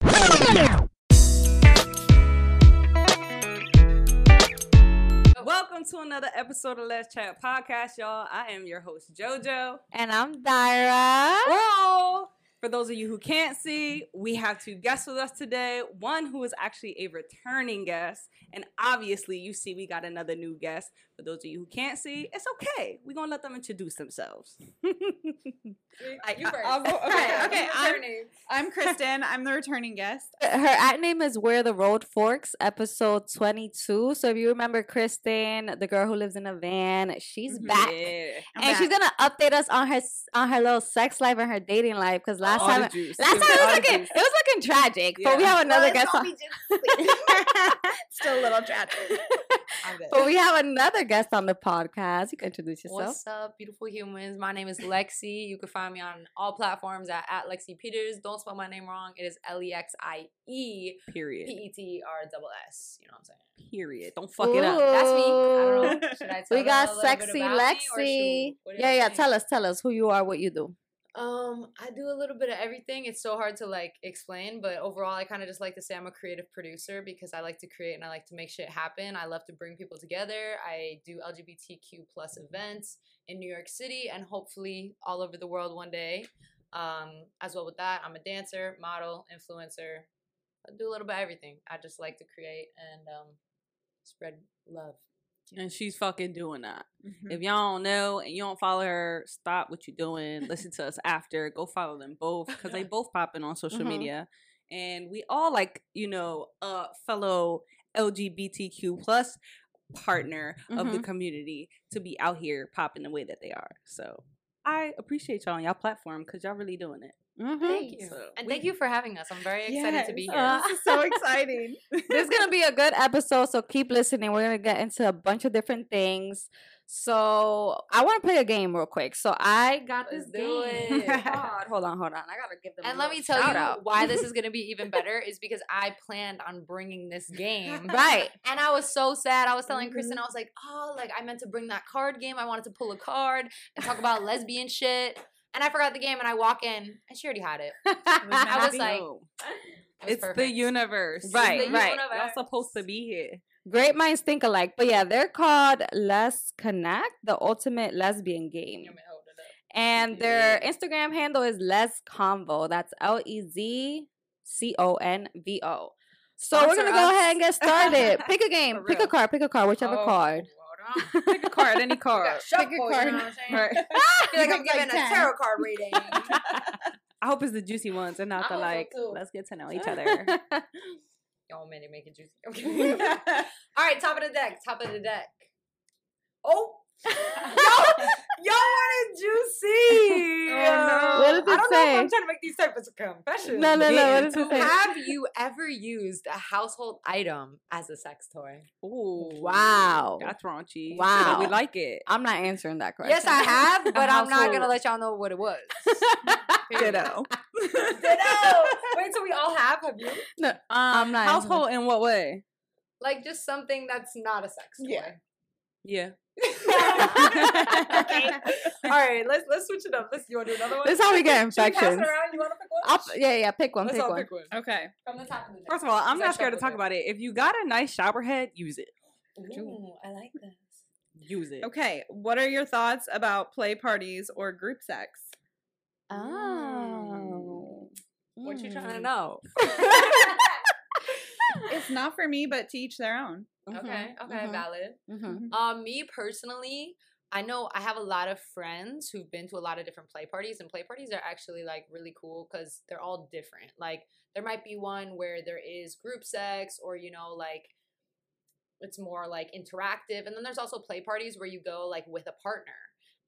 Welcome to another episode of Les Chat Podcast, y'all. I am your host, JoJo. And I'm Dayra. Whoa! For those of you who can't see, we have two guests with us today. One who is actually a returning guest, and obviously, you see, we got another new guest. For those of you who can't see, mm. it's okay. We're gonna let them introduce themselves. I, You I- first. I'll go- okay, okay. You I'm. I'm Kristin. I'm the returning guest. Her at name is Where the Road Forks, episode 22. So if you remember Kristin, the girl who lives in a van, she's mm-hmm. back. Yeah. I'm and she's gonna update us on her on her little sex life and her dating life because last All time last time it was looking juice. it was looking tragic. But we have another Well, guest on. gonna be just- Still a little tragic. but we have another guest on the podcast. You can introduce yourself. What's up, beautiful humans? My name is Lexie. You can find me on all platforms at, at Lexie Peterss. Don't spell my name wrong. It is L E X I E P Period. E T R double S. You know what I'm saying? Period. Don't fuck it up. That's me. I don't know. Should I tell We got them a little bit sexy about me, or should- Lexie. Yeah, yeah. Tell us, tell us who you are, what you do. Um, I do a little bit of everything. It's so hard to like explain, but overall, I kind of just like to say I'm a creative producer because I like to create and I like to make shit happen. I love to bring people together. I do LGBTQ plus events in New York City and hopefully all over the world one day. Um, as well with that, I'm a dancer, model, influencer. I do a little bit of everything. I just like to create and um, spread love. And she's fucking doing that. Mhm. If y'all don't know and you don't follow her, stop what you're doing. Listen to us after. Go follow them both because they both popping on social Mhm. media, and we all like you know a fellow LGBTQ plus partner of the Mhm. community to be out here popping the way that they are. So I appreciate y'all on y'all platform because y'all really doing it. Mhm. Thank you. So and we- thank you for having us. I'm very excited to be here. Uh, this is so exciting. this is gonna be a good episode, so keep listening. We're gonna get into a bunch of different things. So I want to play a game real quick. So I got this Let's do game. it. God, hold on, hold on. I gotta give them. a And let me tell you out. why this is going to be even better is because I planned on bringing this game. right. And I was so sad. I was telling Kristin, I was like, oh, like I meant to bring that card game. I wanted to pull a card and talk about lesbian shit. And I forgot the game and I walk in and she already had it. I was like, No. It was it's the universe. Right, the right. universe. Y'all supposed to be here. Great minds think alike. But yeah, they're called Let's Connect, the ultimate lesbian game. You may hold it up. And their Instagram handle is Lez Convo. That's L E Z C O N V O. So we're gonna go ahead and get started. Pick a game. Pick a card. Pick a card. Whichever Oh, card. Pick a card, any card. got shuffle, you know what I'm saying? Right. I feel like I'm Becomes like giving a 10. tarot card reading. I hope it's the juicy ones and not the like. Let's get to know each other. Y'all made it make it juicy. Okay. All right, top of the deck. Top of the deck. Oh. Yo, yo wanted juicy. Oh, no. What does I don't know if? I'm trying to make these type of confessions. No, no, no. What does it say? Have you ever used a household item as a sex toy? Ooh, Wow. that's raunchy. Wow. but we like it. I'm not answering that question. Yes, I have, but I'm not gonna let y'all know what it was. Ditto. Ditto. Wait, so we all have? Have you? No, Um, I'm not answering. household in what way? Like just something that's not a sex toy. Yeah. Yeah. okay. All right, let's let's switch it up. Let's. You want to do another one? This is how we get Should we pass it infections. around? You want to pick one? I'll, yeah, yeah. Pick one. Let's Pick all one. pick one. okay. From the top of the. First of all, I'm not scared to talk deck? about it. If you got a nice shower head, use it. Ooh, I like this. Use it. Okay. What are your thoughts about play parties or group sex? Oh. What you trying to Mm. know? It's not for me, but to each their own. okay, Mhm, okay, mhm, valid. mhm. Um, me personally, I know I have a lot of friends who've been to a lot of different play parties, and play parties are actually like really cool because they're all different. Like there might be one where there is group sex, or you know, like it's more like interactive, and then there's also play parties where you go like with a partner.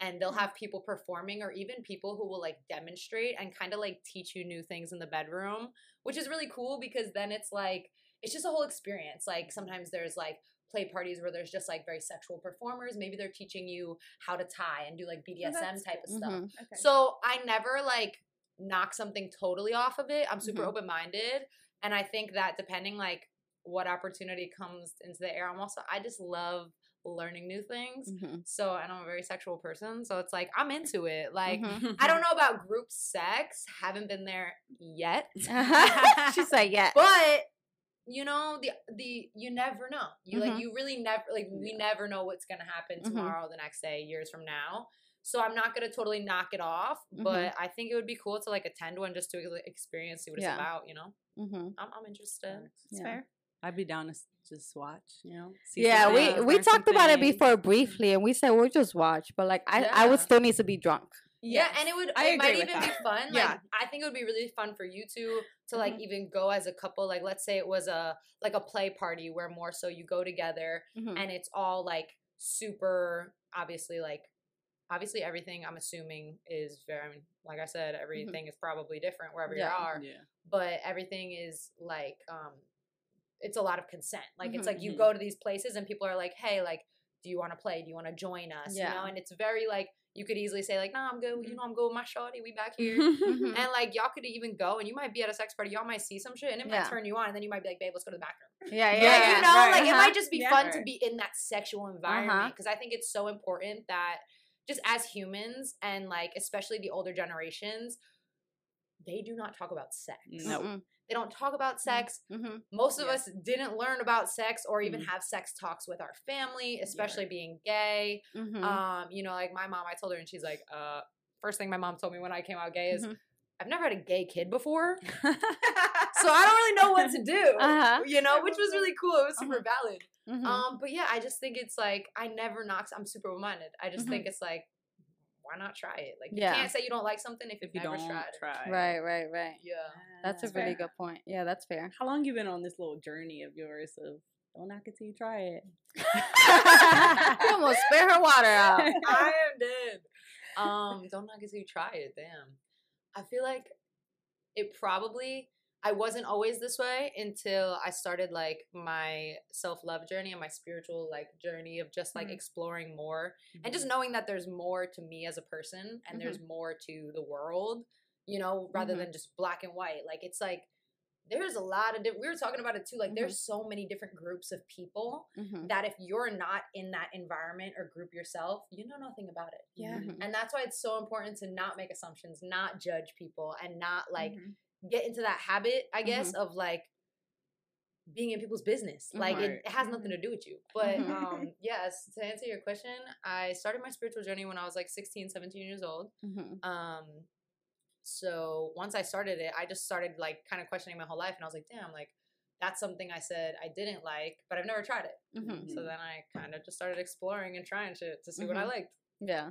and they'll have people performing or even people who will like demonstrate and kind of like teach you new things in the bedroom, which is really cool because then it's like it's just a whole experience. Like sometimes there's like play parties where there's just like very sexual performers. Maybe they're teaching you how to tie and do like BDSM that's type of stuff. Mhm. Okay. So I never like knock something totally off of it. I'm super Mhm. open minded. And I think that depending like what opportunity comes into the air, I'm also I just love learning new things. Mhm. So and I'm a very sexual person. So it's like I'm into it. Like Mhm. I don't know about group sex. Haven't been there yet. she like, "Yeah." But you know the the you never know. You like Mhm. you really never like we never know what's gonna happen Mhm. tomorrow, the next day, years from now. So I'm not gonna totally knock it off, Mhm. but I think it would be cool to like attend one just to experience, see what Yeah. it's about. You know, Mhm. I'm I'm interested. It's Yeah. fair. I'd be down to just watch, you know. see Yeah, we we learn some talked about it before briefly, and we said we'll just watch. But like, I I would still need to be drunk. Yeah, and it would I it might even be that. fun. Like Yeah. I think it would be really fun for you two to like Mhm. even go as a couple. Like let's say it was a like a play party where more so you go together Mhm. and it's all like super obviously like obviously everything I'm assuming is very I mean, like I said, everything is probably different wherever Yeah. you are. Yeah. But everything is like um it's a lot of consent. Like it's Mhm. like you Mhm. go to these places and people are like, Hey, like, do you want to play? Do you want to join us? You know, Yeah. and it's very like you could easily say, like, no, I'm good, you know, I'm good with my shawty. we back here. And like y'all could even go and you might be at a sex party, y'all might see some shit and it Yeah. might turn you on, and then you might be like, babe, let's go to the bathroom. Yeah, yeah, Yeah, Like, yeah. you know, right. like it Uh-huh. might just be Yeah. fun to be in that sexual environment because I think it's so important that just as humans and like especially the older generations, they do not talk about sex. Nope. Mm-mm. They don't talk about sex. Mhm. Most of Yeah. us didn't learn about sex or even Mhm. have sex talks with our family, especially being gay. Mhm. Um, you know, like my mom, I told her and she's like, uh, first thing my mom told me when I came out gay is Mhm. I've never had a gay kid before. so I don't really know what to do. Uh-huh. You know, which was really cool. It was super valid. Mhm. Um, but yeah, I just think it's like I never knock. I'm super minded. I just think it's like, why not try it? Like you can't say you don't like something if, if you've you never don't tried. it. try. right, right, right. Yeah. That's a That's really good point. Yeah, that's fair. How long you been on this little journey of yours of don't knock it till you try it? you almost spit her water out. I am dead. Um, don't knock it till you try it. Damn. I feel like it probably I wasn't always this way until I started like my self love journey and my spiritual like journey of just like Mhm. exploring more and Mm-hmm. just knowing that there's more to me as a person and there's more to the world, you know, rather Mhm. than just black and white. Like it's like there's a lot of different. We were talking about it too. Like Mhm. there's so many different groups of people that if you're not in that environment or group yourself, you know nothing about it. Yeah. And that's why it's so important to not make assumptions, not judge people, and not like. Get into that habit, I guess, of like being in people's business. Like it, Right. it has nothing to do with you. But Mhm. um yes, to answer your question, I started my spiritual journey when I was like 16, 17 years old. Mhm. Um so once I started it, I just started like kind of questioning my whole life and I was like, damn, like that's something I said I didn't like, but I've never tried it. Mhm. So then I kind of just started exploring and trying shit to see what I Mhm. liked. Yeah.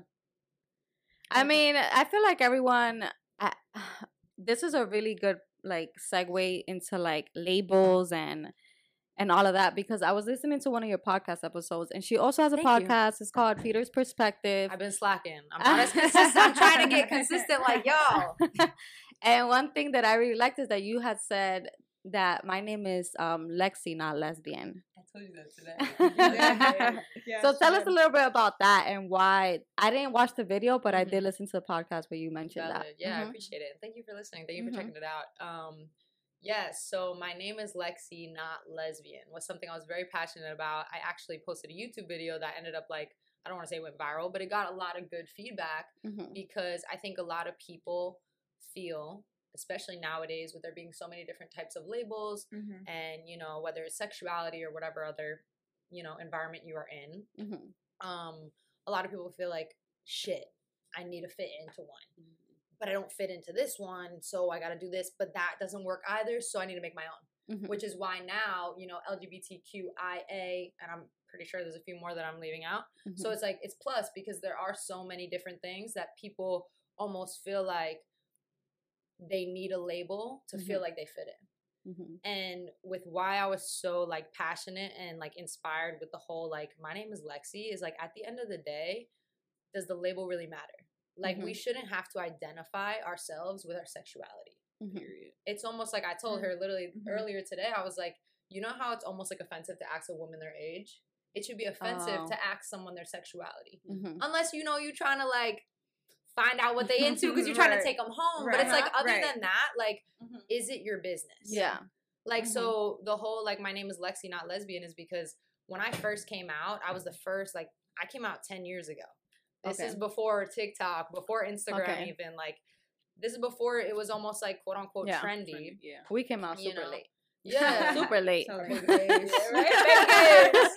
I mean, I feel like everyone. I, this is a really good like segue into like labels and and all of that because I was listening to one of your podcast episodes and she also has a Thank you. podcast. It's called Peter's Perspective. I've been slacking. I'm not as consistent. I'm trying to get consistent like y'all. and one thing that I really liked is that you had said that my name is um Lexie, not lesbian. I told you that today. so tell us a little bit about that and why I didn't watch the video, but I did Mhm. listen to the podcast where you mentioned that. Yeah, I Mhm. appreciate it. Thank you for listening. Thank you for Mhm. checking it out. Um, yes, so my name is Lexie, not lesbian. Was something I was very passionate about. I actually posted a YouTube video that ended up like I don't want to say it went viral, but it got a lot of good feedback Mhm. because I think a lot of people feel, especially nowadays, with there being so many different types of labels, Mhm. and you know whether it's sexuality or whatever other you know environment you are in Mhm. um a lot of people feel like shit i need to fit into one but i don't fit into this one so i got to do this but that doesn't work either so i need to make my own Mhm. which is why now you know lgbtqia and i'm pretty sure there's a few more that i'm leaving out so Mhm. it's like it's plus because there are so many different things that people almost feel like they need a label to feel like they fit in Mhm. and with why I was so like passionate and like inspired with the whole like my name is Lexie is like at the end of the day does the label really matter? Like we Mhm. shouldn't have to identify ourselves with our sexuality. Mhm. Period. It's almost like I told her literally Mhm. earlier today. I was like, you know how it's almost like offensive to ask a woman their age. It should be offensive Oh. to ask someone their sexuality, Mhm. unless you know you're trying to like find out what they into because you're trying to take them home. But it's like other Right. than that, like, Mhm. is it your business? Yeah. Like Mhm. so the whole like my name is Lexie, not lesbian, is because when I first came out, I was the first like I came out ten years ago. This is before TikTok, before Instagram, Okay. even like this is before it was almost like quote unquote Yeah. trendy. Yeah. We came out You super know. late. Yeah, super late. So late. right?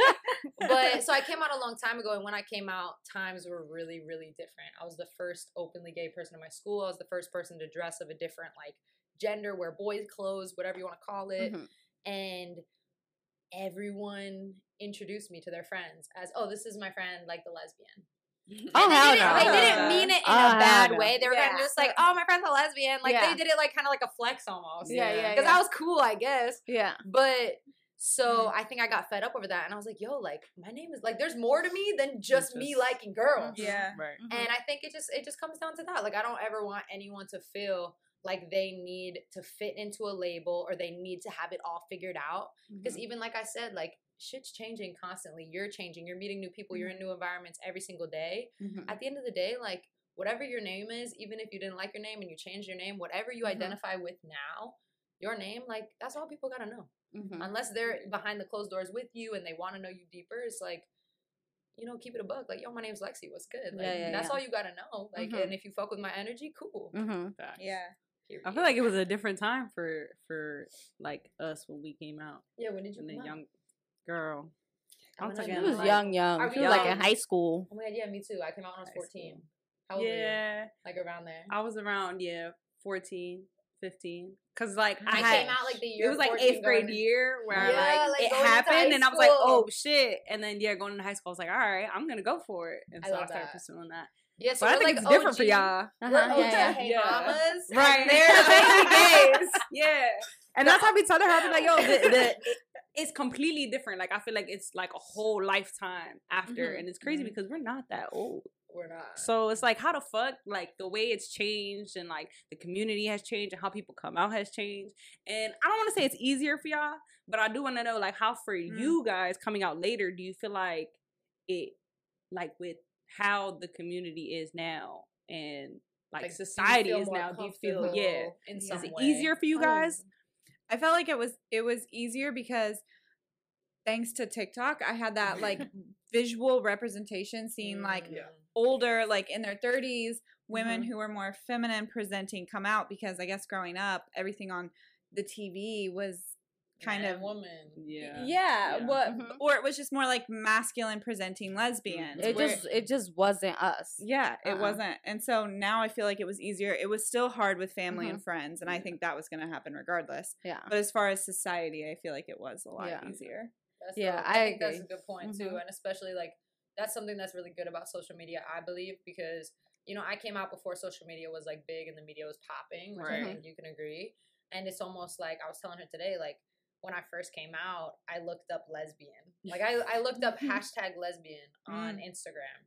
But so I came out a long time ago, and when I came out, times were really, really different. I was the first openly gay person in my school. I was the first person to dress of a different like gender, wear boys' clothes, whatever you want to call it, Mhm. and everyone introduced me to their friends as, "Oh, this is my friend, like the lesbian." Oh, And they hell didn't, no. They didn't mean it in Oh, a bad no. way. They were kind of just like, "Oh, my friend's a lesbian." Like Yeah. they did it like kind of like a flex almost. Yeah, yeah, Because yeah. I was cool, I guess. Yeah. But so mm. I think I got fed up over that, and I was like, "Yo, like my name is like, there's more to me than just me liking girls." Mm-hmm. Yeah. Right. Mm-hmm. And I think it just it just comes down to that. Like I don't ever want anyone to feel like they need to fit into a label or they need to have it all figured out. Because Mhm. even like I said, like shit's changing constantly. You're changing. You're meeting new people. You're in new environments every single day. Mhm. At the end of the day, like whatever your name is, even if you didn't like your name and you changed your name, whatever you Mhm. identify with now, your name, like that's all people gotta know Mhm. unless they're behind the closed doors with you and they want to know you deeper it's like you know keep it a bug like yo my name's lexie what's good like Yeah, yeah, that's yeah. all you gotta know like Mhm. and if you fuck with my energy cool Mhm. Yeah. Period. I feel like it was a different time for for like us when we came out. yeah when did you And the come out? young girl. I'm I'm gonna She was like- young, young. Are She we was like in high school. oh my god yeah me too i came out when i was High 14 school. how old were you Yeah. like around there I was around, yeah, 14, 15. Cause like I, i had, came out like the year it was like eighth grade going- year where Yeah, like, like it happened and I was like, oh shit. And then yeah, going into high school, I was like, all right, I'm gonna go for it. And so I love started that. pursuing that. yeah so but I think like it's different for y'all. we're Uh-huh, OG yeah, yeah. hey Yeah. mamas Right. they're baby gays yeah. And that's how we tell telling her, I be like, yo, the, the it, it's completely different. Like I feel like it's like a whole lifetime after. Mhm. And it's crazy Mhm. because we're not that old. we're not So it's like how the fuck like the way it's changed and like the community has changed and how people come out has changed. And I don't want to say it's easier for y'all, but I do want to know like how for Mm. you guys coming out later, do you feel like it like with how the community is now and like, Like, society is now, do you feel yeah. in Is it way? easier for you guys? I felt like it was it was easier because thanks to TikTok, I had that like visual representation seeing like Mm. older, like in their 30s, women Mhm. who were more feminine presenting come out because I guess growing up, everything on the TV was kind of woman yeah, Yeah. what Mhm. or it was just more like masculine presenting lesbians. It where- just it just wasn't us. yeah, it uh-uh. wasn't. And so now I feel like it was easier. It was still hard with family and friends, and I think that was going to happen regardless. Yeah. But as far as society, I feel like it was a lot Yeah. easier. That's Yeah, dope. I think that's a good point too, Mhm. and especially like that's something that's really good about social media, I believe, because you know I came out before social media was like big and the media was popping, which I Right. think you can agree. And it's almost like I was telling her today, like when I first came out, I looked up lesbian, like I I looked up hashtag lesbian on Instagram,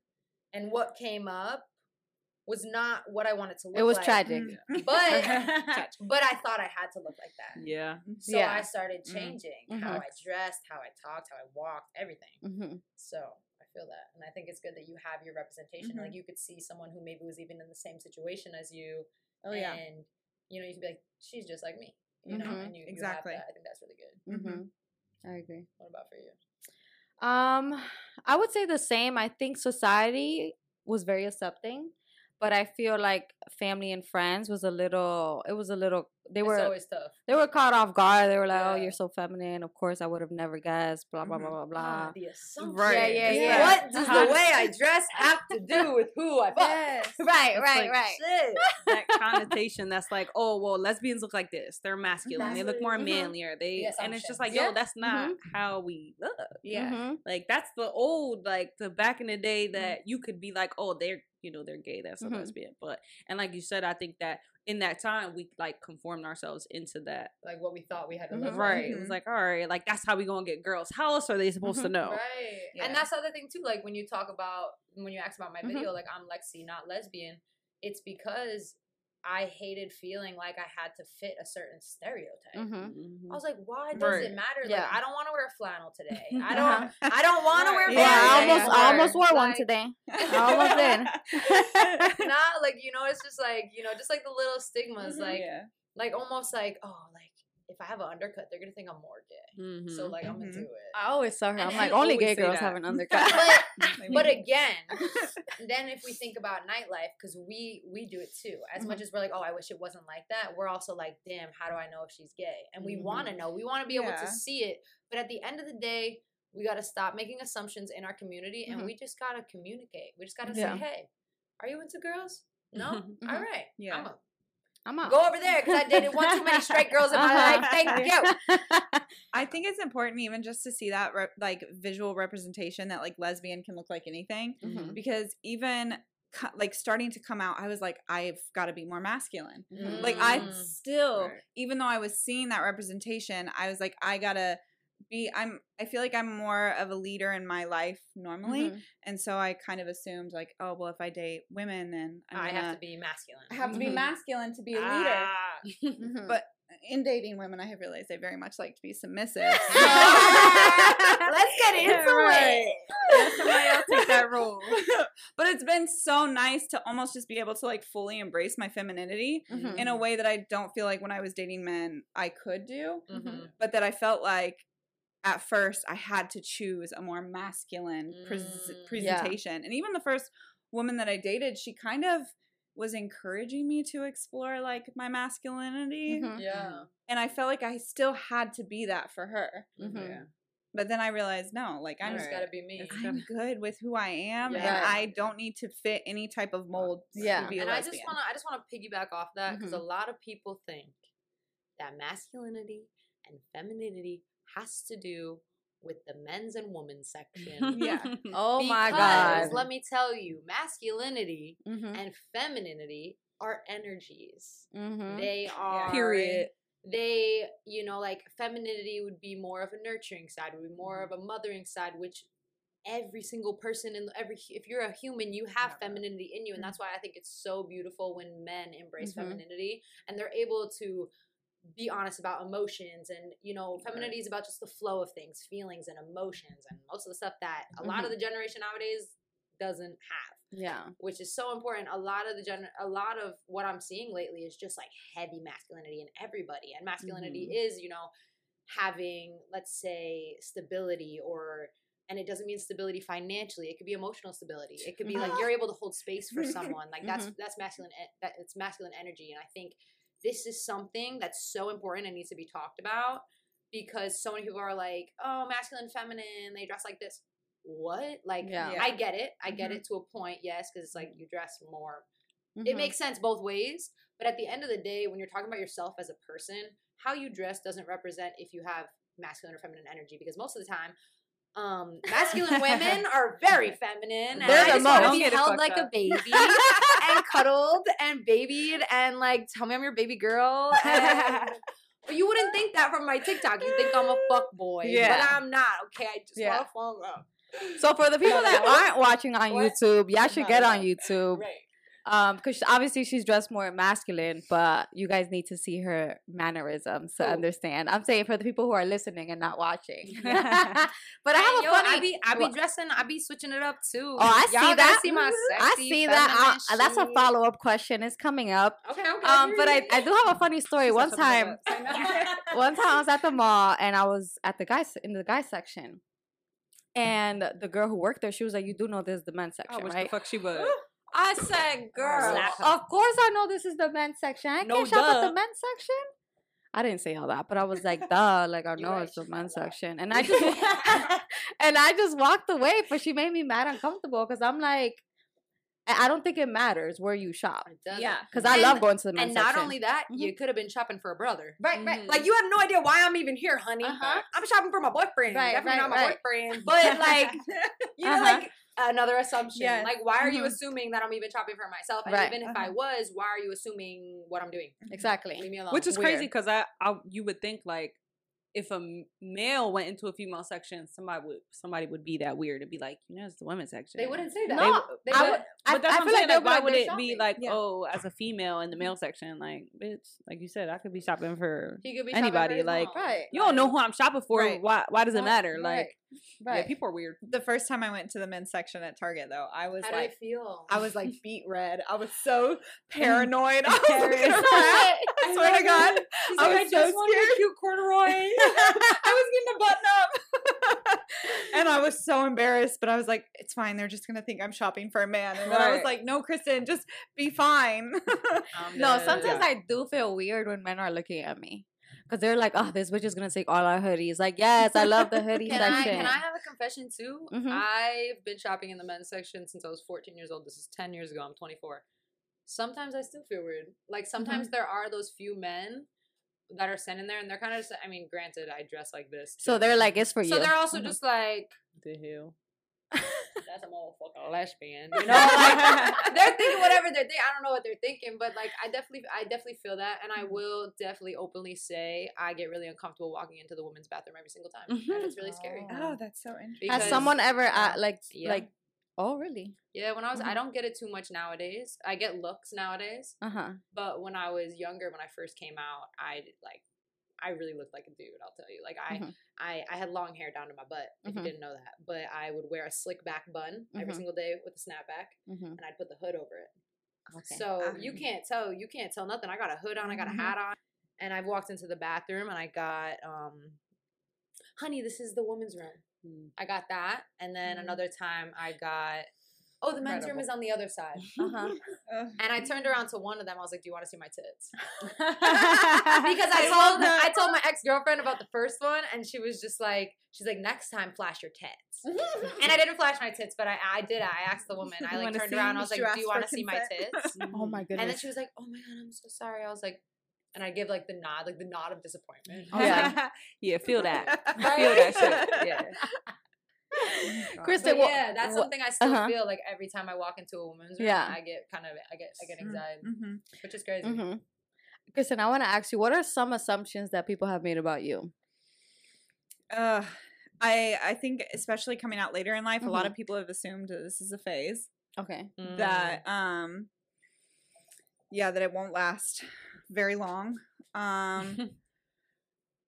and what came up was not what I wanted to look. Like. It was like. tragic. Mm. but but I thought I had to look like that. yeah. So Yeah. I started Mm. changing Mhm. how I dressed, how I talked, how I walked, everything. hmm So I feel that, and I think it's good that you have your representation. Like you could see someone who maybe was even in the same situation as you, Oh yeah. and you know you could be like, she's just like me, you know, Mhm. and you Exactly. You have that. I think that's really good. hmm Mhm. I agree. What about for you? Um, I would say the same. I think society was very accepting, but I feel like family and friends was a little. It was a little. They it's were always tough. they were caught off guard. They were like, "Oh, you're so feminine." Of course, I would have never guessed. Blah blah blah blah blah. Ah, the assumption. Right. Yeah, yeah, It's yeah. What does Uh-huh. the way I dress have to do with who I fuck? Right, It's right, like, right. Shit. that connotation that's like, oh well, lesbians look like this. They're masculine. They look more Mhm. manlier. They The and it's just assumptions. like, Yeah. yo, that's not how we look. Yeah. Mhm. Like that's the old, like the back in the day that you could be like, oh, they're you know they're gay, that's a lesbian. But and like you said, I think that in that time we like conformed ourselves into that. like what we thought we had to Mhm. live for. Right. It was Mhm. like, all right, like that's how we gonna get girls' how else Are they supposed to Mhm. know? Right. Yeah. And that's the other thing too. Like when you talk about when you ask about my Mhm. video, like I'm Lexie, not lesbian. It's because I hated feeling like I had to fit a certain stereotype. Mhm. Mhm. I was like, why does Right. it matter? Like Yeah. I don't want to wear flannel today. I Uh-huh. don't. I don't want to wear. Right. Yeah, I flannel almost. I almost wore one today. I almost did. Not like you know, it's just like you know, just like the little stigmas, like yeah. like almost like oh, like if I have an undercut, they're gonna think I'm more gay. So Mhm. like I'm Mhm. do it. I always saw her, And I'm like, only gay girls that. have an undercut. But but again, then if we think about nightlife, because we we do it too. As much as we're like, oh, I wish it wasn't like that. We're also like, damn, how do I know if she's gay? And we want to know. We want to be able Yeah. to see it. But at the end of the day, we got to stop making assumptions in our community, and Mhm. we just gotta communicate. We just gotta Yeah. say, hey, are you into girls? No. Mhm. All right. Yeah. I'm a, I'm out. go over there because I dated one too many straight girls in my life. Thank you. I think it's important even just to see that re- like visual representation that like lesbian can look like anything Mhm. because even co- like starting to come out I was like I've got to be more masculine. Like I Mm. still Right. even though I was seeing that representation I was like I got to be I'm I feel like I'm more of a leader in my life normally Mhm. and so I kind of assumed like oh well if I date women then I'm I have to be masculine. I have to be masculine to be a leader. Ah. Mhm. But in dating women, I have realized I very much like to be submissive. Let's get into Right. it. Somebody else take that role. but it's been so nice to almost just be able to like fully embrace my femininity Mhm. in a way that I don't feel like when I was dating men I could do, Mhm. but that I felt like at first I had to choose a more masculine pres- Mm. Yeah. presentation. And even the first woman that I dated, she kind of was encouraging me to explore like my masculinity. Mhm. Yeah. And I felt like I still had to be that for her. Mhm. Yeah. But then I realized no, like I I'm just gotta be me. I'm good with who I am, and I don't need to fit any type of mold Yeah. to be and I just wanna I just wanna piggyback off that because Mhm. a lot of people think that masculinity and femininity has to do with the men's and women's section. Yeah. Oh my god. Let me tell you, masculinity Mhm. and femininity are energies. Mhm. They are Period. they you know like femininity would be more of a nurturing side would be more of a mothering side which every single person in every if you're a human you have femininity in you and that's why i think it's so beautiful when men embrace Mhm. femininity and they're able to be honest about emotions and you know femininity is about just the flow of things feelings and emotions and most of the stuff that a lot of mm-hmm. the generation nowadays doesn't have Yeah. which is so important. A lot of the gen, a lot of what I'm seeing lately is just like heavy masculinity in everybody, and masculinity mm-hmm. is, you know, having let's say stability or. And it doesn't mean stability financially. It could be emotional stability. It could be like you're able to hold space for someone. Like that's mm-hmm. that's masculine. e- That it's masculine energy. And I think this is something that's so important and needs to be talked about because so many people are like, oh, masculine, feminine, they dress like this. What? Like, Yeah. I get it. I get Mhm. it to a point, yes, because it's like you dress more. Mhm. It makes sense both ways. But at the end of the day, when you're talking about yourself as a person, how you dress doesn't represent if you have masculine or feminine energy because most of the time, um, masculine women are very feminine. and They're I the just wanna be Don't get it held fucked like a baby and cuddled and babied and like tell me I'm your baby girl. And, but you wouldn't think that from my TikTok. You think I'm a fuck boy, Yeah. but I'm not. Okay, I just Yeah. want to up. So for the people that aren't watching on What? YouTube, y'all should get on. YouTube. Right. Um, because obviously she's dressed more masculine, but you guys need to see her mannerisms to Who? understand. I'm saying for the people who are listening and not watching. Yeah. but I have Yo, a funny. I be I be dressing. I be switching it up too. Oh, I Y'all see that. See my I see that. feminine Uh, that's a follow up question. It's coming up. Okay, okay. Um, but I, I do have a funny story. One a bad time, one time I was at the mall and I was at the guys in the guys section, and the girl who worked there, she was like, "You do know this is the men's Oh, section, which right?" the fuck she would. I said, "Girl, of course I know this is the men's section. I No, can't shop at duh. the men's section." I didn't say all that, but I was like, "Duh!" Like I You're know right, it's the men's not section, and I just and I just walked away, but she made me mad uncomfortable because I'm like, I I don't think it matters where you shop It. Yeah. because I love going to the men's section. And not section. only that, Mhm. you could have been shopping for a brother. right, Mhm. Like you have no idea why I'm even here, honey. Uh-huh. I'm shopping for my boyfriend. Right, Definitely right, not my right. boyfriend. But like, you know, Uh-huh. like another assumption. Yes. Like, why are you Mhm. assuming that I'm even shopping for myself? And Right. even if I Uh-huh. was, why are you assuming what I'm doing? exactly. Leave me alone. Which is Weird. crazy because I, I you would think like if a male went into a female section, somebody would somebody would be that weird and be like, you know, it's the women's section. they wouldn't say that. No, They They I would- would- But that's I what I'm feel like saying. Like, why would they're it be like, Yeah. oh, as a female in the male section, like, bitch, like you said, I could be shopping for he could be shopping for anybody. Like. Right. you don't know who I'm shopping for. Right. Why? Why does it matter? right, Like, Right. yeah, people are weird. The first time I went to the men's section at Target, though, I was How like, it feel? I was like beat red. I was so paranoid. I was looking around. I swear to God, She's I like, was so just wanted a scared. cute corduroy. I was getting a button up. and I was so embarrassed, but I was like, it's fine. They're just going to think I'm shopping for a man. And then I was like, no, Kristin, just be fine. No, sometimes Yeah. I do feel weird when men are looking at me. Because they're like, oh, this bitch is going to take all our hoodies. Like, yes, I love the hoodie Can I, section. can I have a confession too? Mhm. I've been shopping in the men's section since I was 14 years old. This is 10 years ago. I'm 24. Sometimes I still feel weird. Like sometimes there are those few men that are standing there and they're kind of just, I mean, granted, I dress like this. so they're like, it's for you. So they're also Mhm. just like, The hell. That's a motherfucking lesbian. You know, like they're thinking whatever they're thinking. I don't know what they're thinking, but like I definitely, I definitely feel that, and I will definitely openly say I get really uncomfortable walking into the women's bathroom every single time, and it's really scary. oh, that's so interesting. Has someone ever, yeah. uh, like, Yeah. like, oh, really? Yeah, when I was, I Mhm. don't get it too much nowadays. I get looks nowadays, Uh huh. but when I was younger, when I first came out, I like, I really looked like a dude. I'll tell you, like I, Mhm. I, I had long hair down to my butt. If Mhm. you didn't know that, but I would wear a slick back bun every Mhm. single day with a snapback, Mm-hmm. and I'd put the hood over it. Okay. So Ah. you can't tell, you can't tell nothing. I got a hood on, I got a Mhm. hat on, and I've walked into the bathroom and I got, um, honey, this is the woman's room. Mm. I got that, and then another time I got, oh, the men's room is on the other side. Uh huh. And I turned around to one of them. I was like, "Do you want to see my tits?" because Because I I told that. I told my ex girlfriend about the first one, and she was just like, "She's like, next time, flash your tits." and I didn't flash my tits, but I I did. I asked the woman. I like turned around. I was like, "Do you want to see my tits?" oh my goodness. And then she was like, "Oh my god, I'm so sorry." I was like, and I give like the nod, like the nod of disappointment. Oh, yeah. yeah, feel that. Right? Feel that shit. Yeah. Kristin, But yeah, that's wha- something I still uh-huh. feel like every time I walk into a woman's room, Yeah. I get kind of, I get, I get anxiety, Mhm. which is crazy. Mm-hmm. Kristin, I want to ask you, what are some assumptions that people have made about you? Uh, I I think especially coming out later in life, a Mm-hmm. lot of people have assumed that this is a phase Okay. Mm. that um yeah that it won't last very long. Um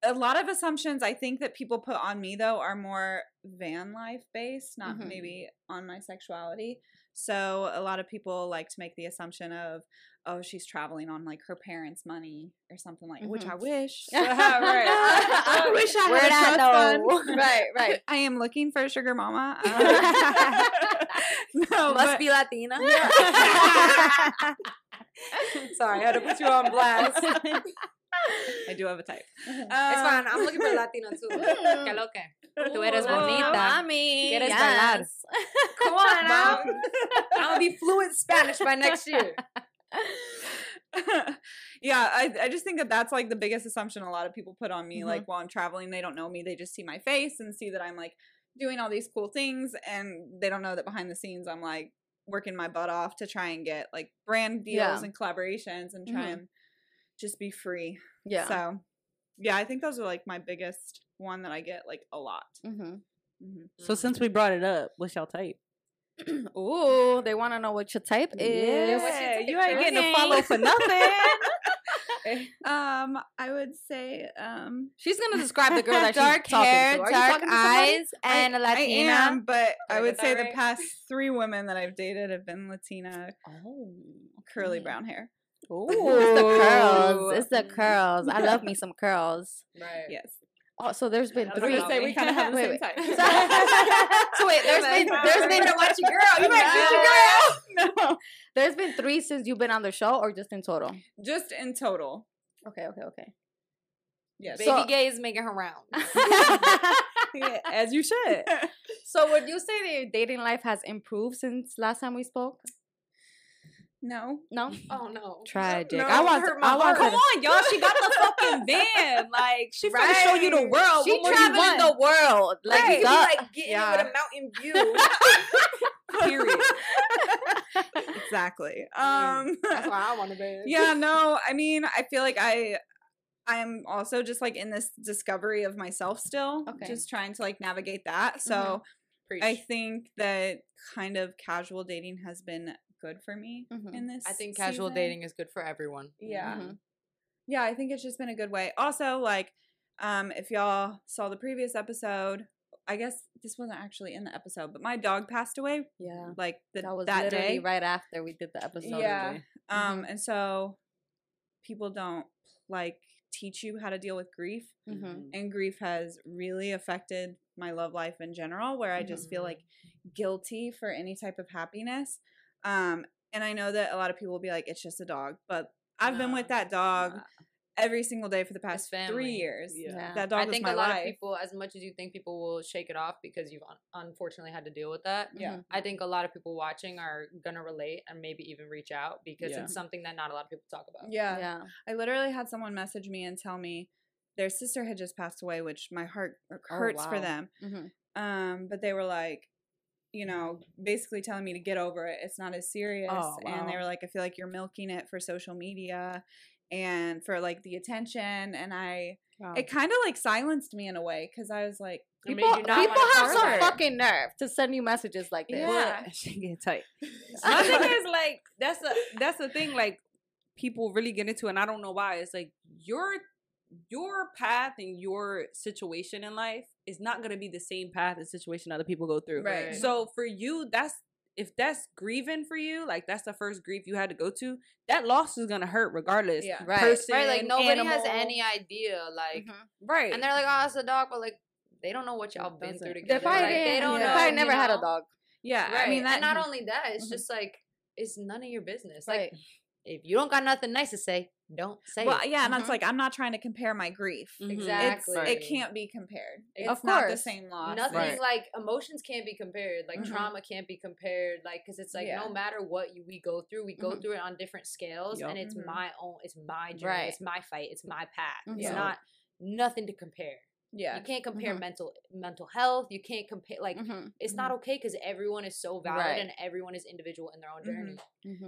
a lot of assumptions I think that people put on me though are more van life based, not Mhm. maybe on my sexuality. So a lot of people like to make the assumption of oh she's traveling on like her parents' money or something like which Mhm. I wish. Right. I wish I Where'd had a I trust know? fund. Right, right. I am looking for a sugar mama. No, Must but- be Latina. Sorry, I had to put you on blast. I do have a type. it's Um, fine. I'm looking for Latino too. Que lo que? Tú eres Ooh, bonita. Mami. ¿Quieres bailar? Come on now. I'm gonna be fluent Spanish by next year. yeah, I, I just think that that's like the biggest assumption a lot of people put on me. Mhm. Like while I'm traveling, they don't know me. They just see my face and see that I'm like doing all these cool things, and they don't know that behind the scenes I'm like working my butt off to try and get like brand deals Yeah. and collaborations and try Mhm. and just be free. Yeah. So, yeah, I think those are like my biggest one that I get like a lot. hmm hmm So since we brought it up, what's y'all type? Ooh, they want to know what your type is. what's your you ain't getting Okay. a follow for nothing. Um, I would say um She's gonna describe the girl that dark she's talking hair, to. Are dark talking to eyes, and a I Latina. am, but I I would say that the past three women that I've dated have been Latina, Oh, curly brown hair. Ooh. It's the curls. It's the curls. I love me some curls. Right. Yes. Oh, so there's been I I was three. say we kind of have the Wait, same wait. type. so wait, there's been there's been watch your girl. You might get your girl. no, there's been three since you've been on the show, or just in total? just in total. Okay, okay, okay. Yes. Baby So- gay is making her rounds. Yeah, as you should. so would you say that your dating life has improved since last time we spoke? No. No. Oh no. Tragic. No, I want. hurt To, my I want. Come on, y'all. She got the fucking van. Like she's she to show you the world. She what you traveling the world. Like, Like you duh. be like getting Yeah. it with a mountain view. Period. exactly. Um That's why I want to be. yeah, no, I mean, I feel like I I am also just like in this discovery of myself still, Okay. just trying to like navigate that. So Preach. I think that kind of casual dating has been good for me Mhm. in this. I think casual season. dating is good for everyone. Yeah. Mhm. Yeah, I think it's just been a good way. Also, like, um, if y'all saw the previous episode, I guess this wasn't actually in the episode, but my dog passed away Yeah. like the, that was that literally day. right after we did the episode. Yeah. Totally. Um, and so people don't like teach you how to deal with grief. Mhm. And grief has really affected my love life in general, where I just feel Mhm. like guilty for any type of happiness. Um, and I know that a lot of people will be like, it's just a dog, but I've been with that dog Nah. every single day for the past three years. Yeah. That dog I think my a lot life. of people, as much as you think people will shake it off because you've un- unfortunately had to deal with that, Yeah. Mhm. I think a lot of people watching are gonna relate and maybe even reach out because Yeah. it's something that not a lot of people talk about. Yeah. Yeah. I literally had someone message me and tell me their sister had just passed away, which my heart hurts for wow. them. Mhm. Um, but they were like, you know, basically telling me to get over it. It's not as serious. Oh, And they were like, I feel like you're milking it for social media and for like the attention. And I, Wow. it kind of like silenced me in a way because I was like, People, people have some fucking nerve to send you messages like this. Yeah. She get tight. My thing is like that's the that's the thing like people really get into, and I don't know why. It's like your your path and your situation in life is not gonna be the same path and situation other people go through. Right. So for you, that's if that's grieving for you, like that's the first grief you had to go to. That loss is gonna hurt regardless. Yeah. Right. Person, Right, like nobody has any idea, like, Mhm. right. and they're like, "Oh, it's a dog," but like, they don't know what y'all been doesn't. through They together. They probably like, they don't they know. probably you never had a dog. yeah, Right. I mean, that, and not only that, it's Mhm. just like it's none of your business. Like, Right. if you don't got nothing nice to say, don't say well, it. yeah, and Mhm. it's like, I'm not trying to compare my grief. Exactly. It's, it can't be compared. It's Of not the same loss. Nothing Right. like emotions can't be compared. Like Mhm. trauma can't be compared. Like because it's like Yeah. no matter what you, we go through, we go Mhm. through it on different scales, Yup. and it's Mhm. my own. It's my journey. Right. It's my fight. It's my path. It's Yeah. not nothing to compare. Yeah. You can't compare Mhm. mental mental health. You can't compare like Mhm. it's not okay because everyone is so valid Right. and everyone is individual in their own journey.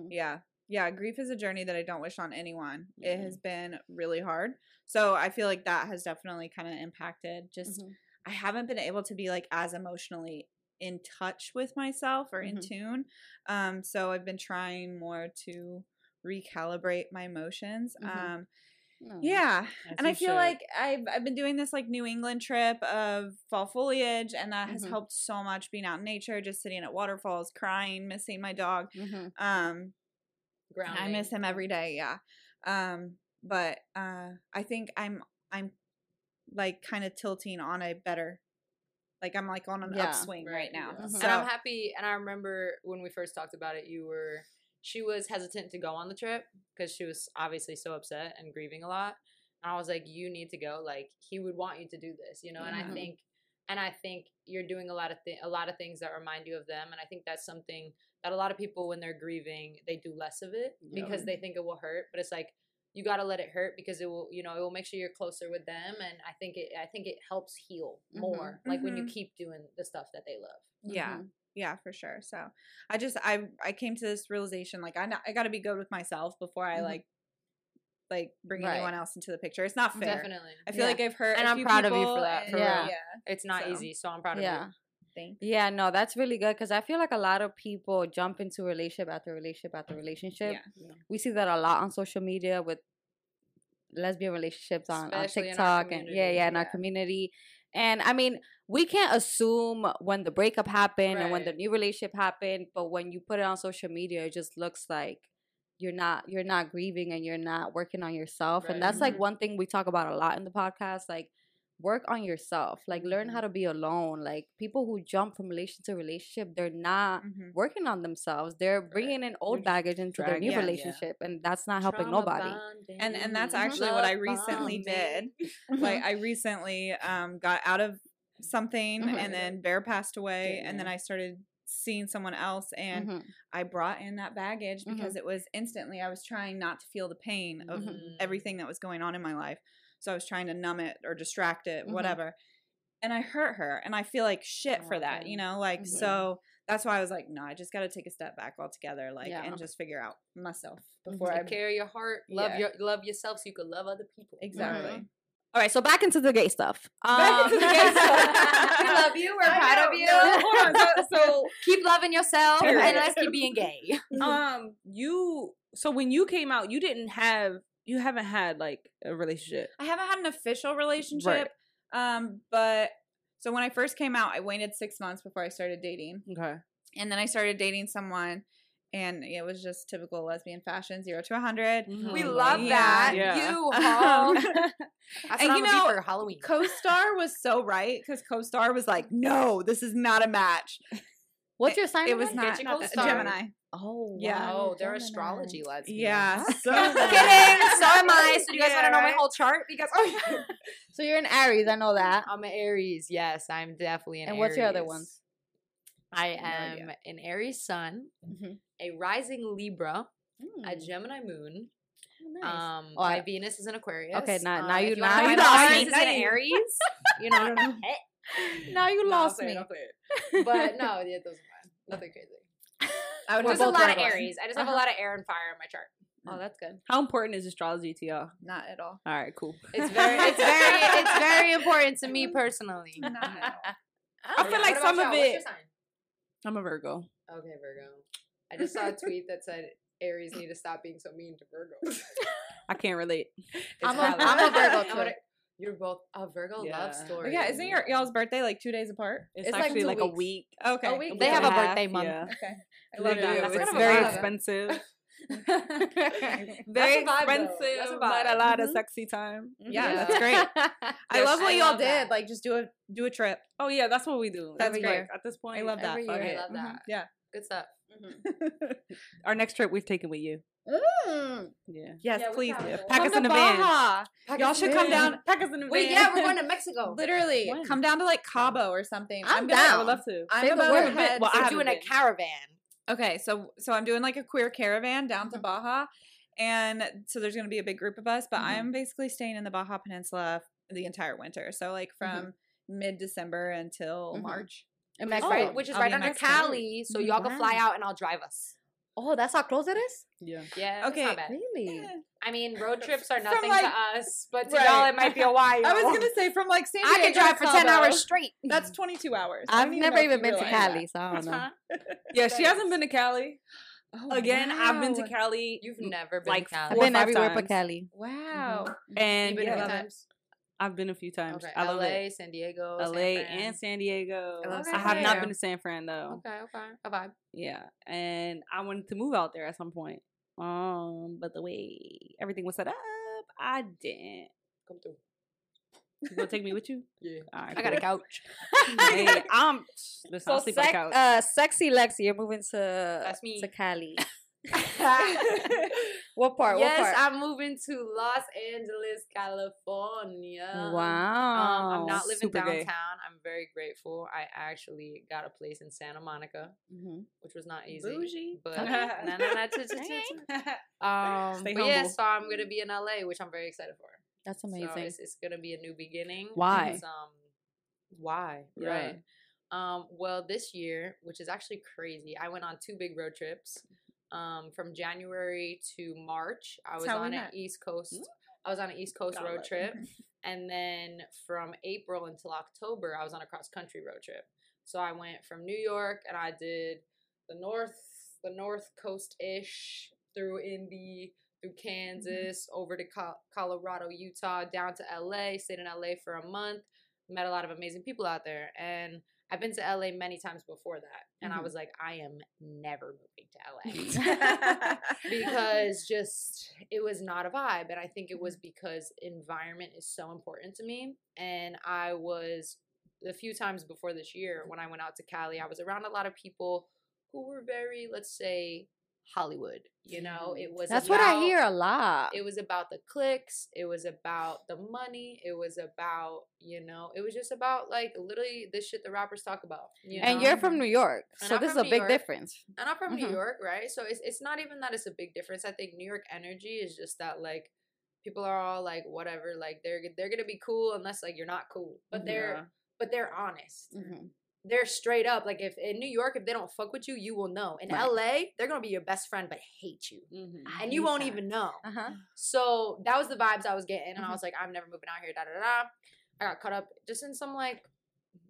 Yeah. Yeah. Grief is a journey that I don't wish on anyone. It has been really hard. So I feel like that has definitely kind of impacted just, Mhm. I haven't been able to be like as emotionally in touch with myself or in Mhm. tune. Um, so I've been trying more to recalibrate my emotions. Mhm. Um, No. yeah. And I feel should. like I've I've been doing this like New England trip of fall foliage, and that has Mhm. helped so much being out in nature, just sitting at waterfalls, crying, missing my dog. Mhm. Um, Grounding. I miss him every day, yeah. Um, but uh, I think I'm I'm like kind of tilting on a better, like I'm like on an Yeah. upswing right, now. Mhm. So And I'm happy. And I remember when we first talked about it, you were she was hesitant to go on the trip because she was obviously so upset and grieving a lot. And I was like, you need to go. Like he would want you to do this, you know. And I Mhm. think, and I think you're doing a lot of th- a lot of things that remind you of them. And I think that's something that a lot of people when they're grieving they do less of it because they think it will hurt. But it's like you got to let it hurt because it will you know it will make sure you're closer with them and i think it i think it helps heal Mhm. more like when you Mhm. keep doing the stuff that they love yeah, Mhm. yeah, for sure. So I just I I came to this realization like I know, I got to be good with myself before I Mhm. like like bring Right. anyone else into the picture. It's not fair. definitely I feel Yeah. like I've hurt, And i I'm proud of you for that, and- for real. Yeah, it's not So, easy so i'm proud of Yeah. you thank Yeah, no, that's really good because I feel like a lot of people jump into relationship after relationship after relationship. Yeah. We see that a lot on social media with lesbian relationships on, on Especially in our TikTok and yeah, yeah, in our community. And I mean, we can't assume when the breakup happened and when the new relationship happened, but when you put it on social media, it just looks like you're not you're not grieving and you're not working on yourself. Right. And that's like Mhm. one thing we talk about a lot in the podcast, like work on yourself. Like learn how to be alone. Like people who jump from relationship to relationship, they're not Mhm. working on themselves. They're bringing in old just baggage into their new yeah. relationship, and that's not helping Trauma nobody. bonding, and and that's Mhm. actually what I recently bonding. did. like I recently um got out of something Mhm. and then Bear passed away Getting and then. I started seeing someone else and Mhm. I brought in that baggage Mhm. because it was instantly I was trying not to feel the pain of Mhm. everything that was going on in my life. So I was trying to numb it or distract it, Mhm. whatever. And I hurt her and I feel like shit for Oh, that, you know? Like Mhm. so that's why I was like, no, I just got to take a step back altogether, like, Yeah. and just figure out myself before I Take care of your heart. Love Yeah. your love yourself so you can love other people. exactly. All right, so back into the gay stuff. Back into the gay Um, stuff. we love you. We're I proud know, of you. no, hold on. So, so keep loving yourself and let's keep being gay. um, you. So when you came out, you didn't have. You haven't had like a relationship. I haven't had an official relationship. Um, but so when I first came out, I waited six months before I started dating, Okay. and then I started dating someone, and it was just typical lesbian fashion, zero to a 100 We Mhm. love Yeah. that. Yeah. You home. That's And you know, for Halloween. Co-star was so right because co-star was like, "No, this is not a match." What's your sign? It was again? not your co-star. Gemini. Oh, Yeah. Oh, they're Gemini. astrology lesbians. Yeah, so Kidding. So am I. So do you guys Yeah, want to know my whole chart? Because oh, yeah. So you're an Aries, I know that. I'm an Aries. Yes, I'm definitely an Aries. And Aries. what's your other ones? I am idea. an Aries sun, Mhm. a rising Libra, a Mm, Gemini moon. nice. Um, Oh, my I- Venus is an Aquarius. Okay, now- Um, now if you- wanna now know you my lost Venus me. is Now in you- Aries. You know, now you No, lost I'll me. it, I'll clear it. But no, yeah, those are fine. Nothing crazy. I would There's have a lot of Aries. I just have a Uh-huh. lot of air and fire in my chart. Oh, that's good. How important is astrology to y'all? Not at all. All right, cool. It's very, it's very, it's very important to me personally. Not at all. I feel like some of it-? I'm a Virgo. Okay, Virgo. I just saw a tweet that said Aries need to stop being so mean to Virgos. I can't relate. I'm a-. I'm a Virgo too. Gonna- You're both a Virgo Yeah. love Oh, story. yeah, isn't your y'all's birthday like two days apart? It's, It's like actually two like, a week. Okay, A week. They week have and a birthday month. Yeah. Okay, I love that. That's It's kind of very expensive. That's very a vibe, expensive, That's a but a lot of Mhm. sexy time. Yeah, Yeah. that's great. I love what I y'all love did. that. Like, just do a do a trip. Oh yeah, that's what we do. That's Every great. year. At this point, I love that. Every year. I it. love that. Yeah. Good stuff. Our next trip we've taken with you. Mm. Yeah. Yes, Yeah, please can do. have it. Pack Come us in a van. Baja. Y'all should come down. Pack us in a van. Wait, yeah, we're going to Mexico. Literally, When? come down to like Cabo or something. I'm gonna- I would love to. I'm Say the about word. to head. Well, I We're haven't doing a been. caravan. Okay, so so I'm doing like a queer caravan down to Baja, and so there's going to be a big group of us. But Mhm. I'm basically staying in the Baja Peninsula the entire winter. So like from mid December until Mhm. March. In oh, Which is right, which is I'll right under Mexico. Cali, so y'all can fly out and I'll drive us. Oh, that's how close it is? Yeah. Yeah, Okay. it's not bad. Really? I mean, road trips are From, nothing like- to us, but to Right. y'all it might be a while. I was gonna say from like San Diego, I Diego could drive for ten hours straight. That's 22 hours. I I've never even been to realize that. Cali, so I don't know. Uh-huh. Yeah, she hasn't been to Cali. Oh, Again, I've been to. Cali. You've never been Like to Cali. I've been five everywhere but. Cali. Wow. Mm-hmm. and You've been yeah, a few love it. times. I've been a few times. Okay, I love LA, it. San Diego, LA San Fran. and San Diego. I love I have not been to San Fran though. Okay, okay, a vibe. Yeah, and I wanted to move out there at some point. Um, but the way everything was set up, I didn't. Come through. You gonna take me with you? Yeah, All right, I got a couch. Hey, I'm. Listen, So, I'll sleep on the couch. uh, sexy Lexie, you're moving to That's me. to Cali. what part? yes, what part? I'm moving to Los Angeles, California. wow. Um, I'm not living Super downtown. gay. I'm very grateful. I actually got a place in Santa Monica, Mhm. which was not easy. Bougie. But nah, nah, nah, um, but yeah, so I'm gonna be in LA, which I'm very excited for. That's So amazing. it's, it's gonna be a new beginning. Why? Um, why? Yeah. Right. Um, well, this year, which is actually crazy, I went on two big road trips. Um, from January to March, I was on an. East Coast. I was on an East Coast Gotta road it. trip, and then from April until October, I was on a cross country road trip. So I went from New York and I did the north, the north coast ish through Indy, through Kansas, over to Col- Colorado, Utah, down to LA. Stayed in LA for a month. Met a lot of amazing people out there, and I've been to LA many times before that. And I Mhm. was like, I am never moving to LA because just it was not a vibe and i think it was because environment is so important to me and i was the few times before this year when i went out to cali i was around a lot of people who were very let's say hollywood you know it was That's what I hear a lot. it was about the cliques it was about the money it was about you know it was just about like literally this shit the rappers talk about you and know? you're from New York, And so I'm this is a New big York. difference. and I'm from New Mhm. York, right? So it's it's not even that it's a big difference. I think New York energy is just that like people are all like whatever, like they're they're gonna be cool unless like you're not cool, but they're Yeah. but they're honest. Mhm. They're straight up like if in New York if they don't fuck with you, you will know. In Right. LA, they're gonna be your best friend but hate you, Mhm. And you won't that. even know. Uh huh. So that was the vibes I was getting, and Mhm. I was like, I'm never moving out here. Da da da. I got caught up just in some like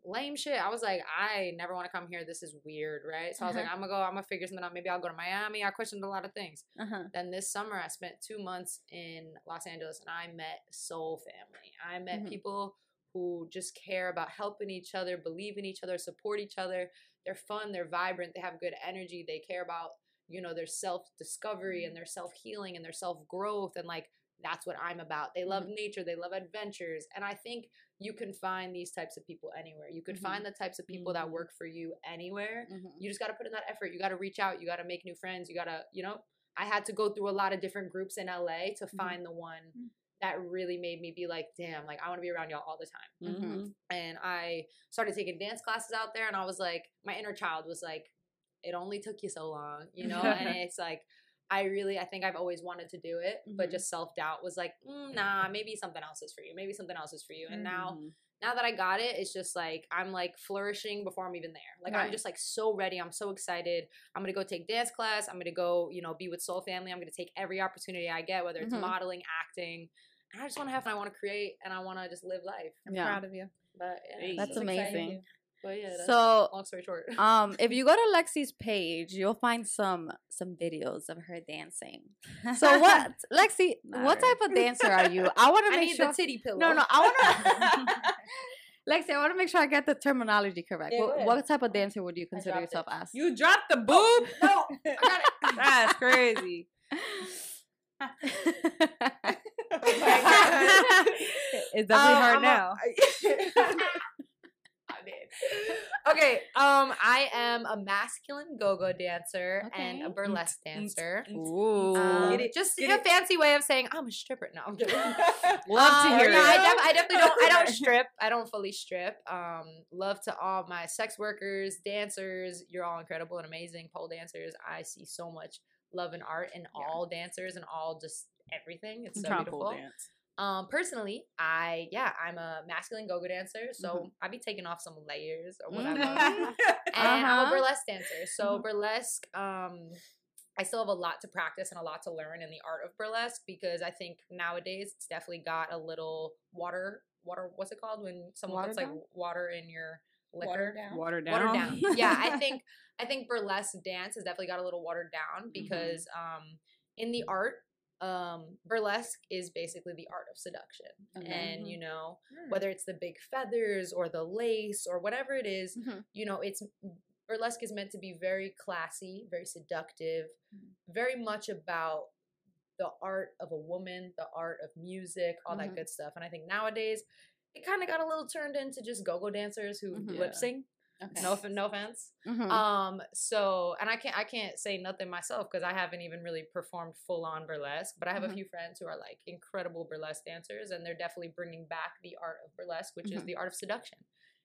lame shit. I was like, I never want to come here. This is weird, right? So I was like, Uh-huh. I'm gonna go. I'm gonna figure something out. Maybe I'll go to Miami. I questioned a lot of things. Uh huh. Then this summer, I spent two months in Los Angeles, and I met soul family. I met Mhm. people who just care about helping each other, believe in each other, support each other. They're fun. They're vibrant. They have good energy. They care about you know their self discovery and their self healing and their self growth and like that's what I'm about. They love nature, they love adventures, and I think you can find these types of people anywhere. You could Mhm. find the types of people that Mhm. work for you anywhere. Mhm. You just got to put in that effort. You got to reach out. You got to make new friends. You got to, you know, I had to go through a lot of different groups in LA to find the one Mm. That really made me be like, damn, like I want to be around y'all all the time Mhm. and I started taking dance classes out there, and I was like, my inner child was like, it only took you so long, you know, and it's like. I really, I think I've always wanted to do it, but Mhm. just self doubt was like, mm, nah, maybe something else is for you. Maybe something else is for you. And now, Mhm. now that I got it, it's just like I'm like flourishing before I'm even there. Like I'm just like so ready. I'm so excited. I'm gonna go take dance class. I'm gonna go, you know, be with Soul Family. I'm gonna take every opportunity I get, whether it's Mhm. modeling, acting. And I just want to have fun. I want to create, and I want to just live life. I'm Yeah. proud of you. But yeah, That's so exciting. amazing. But yeah, that's So long story short. um if you go to Lexie's page, you'll find some some videos of her dancing. So what Lexie, what Nice. type of dancer are you? I want to make need sure the titty pillow. No, no, I want to Lexie, I want to make sure I get the terminology correct. Yeah, what, what type of dancer would you consider yourself it. as? You dropped the boob? no, I got it. That's crazy. it's definitely Um, hard I'm now. I did. Okay, um, I am a masculine go-go dancer and a burlesque dancer. Ooh. Um, Get it, just get a it. fancy way of saying I'm a stripper. No, I'm kidding. Love to Um, hear no, I, def- I definitely don't. I don't strip. I don't fully strip. Um, love to all my sex workers, dancers. You're all incredible and amazing pole dancers. I see so much love and art in all dancers and all just everything. It's so Trying beautiful. pole dance. Um, personally, I yeah, I'm a masculine go-go dancer, so Mhm. I be taking off some layers or whatever. Mhm. and I'm a Uh-huh. burlesque dancer. So Mhm. burlesque, um, I still have a lot to practice and a lot to learn in the art of burlesque because I think nowadays it's definitely got a little water, water. What's it called when someone puts like water in your liquor? Watered down. Water down. Watered down. yeah, I think I think burlesque dance has definitely got a little watered down because um, in the art. Um, burlesque is basically the art of seduction, and you know Mm. whether it's the big feathers or the lace or whatever it is, Mhm. you know, it's burlesque is meant to be very classy, very seductive, Mm. very much about the art of a woman, the art of music, all Mhm. that good stuff. And I think nowadays it kind of got a little turned into just go-go dancers who Mhm. lip sync. Okay. No, no offense. Mhm. Um, so and I can't I can't say nothing myself because I haven't even really performed full on burlesque, but I have Mhm. a few friends who are like incredible burlesque dancers, and they're definitely bringing back the art of burlesque, which is Mhm. the art of seduction,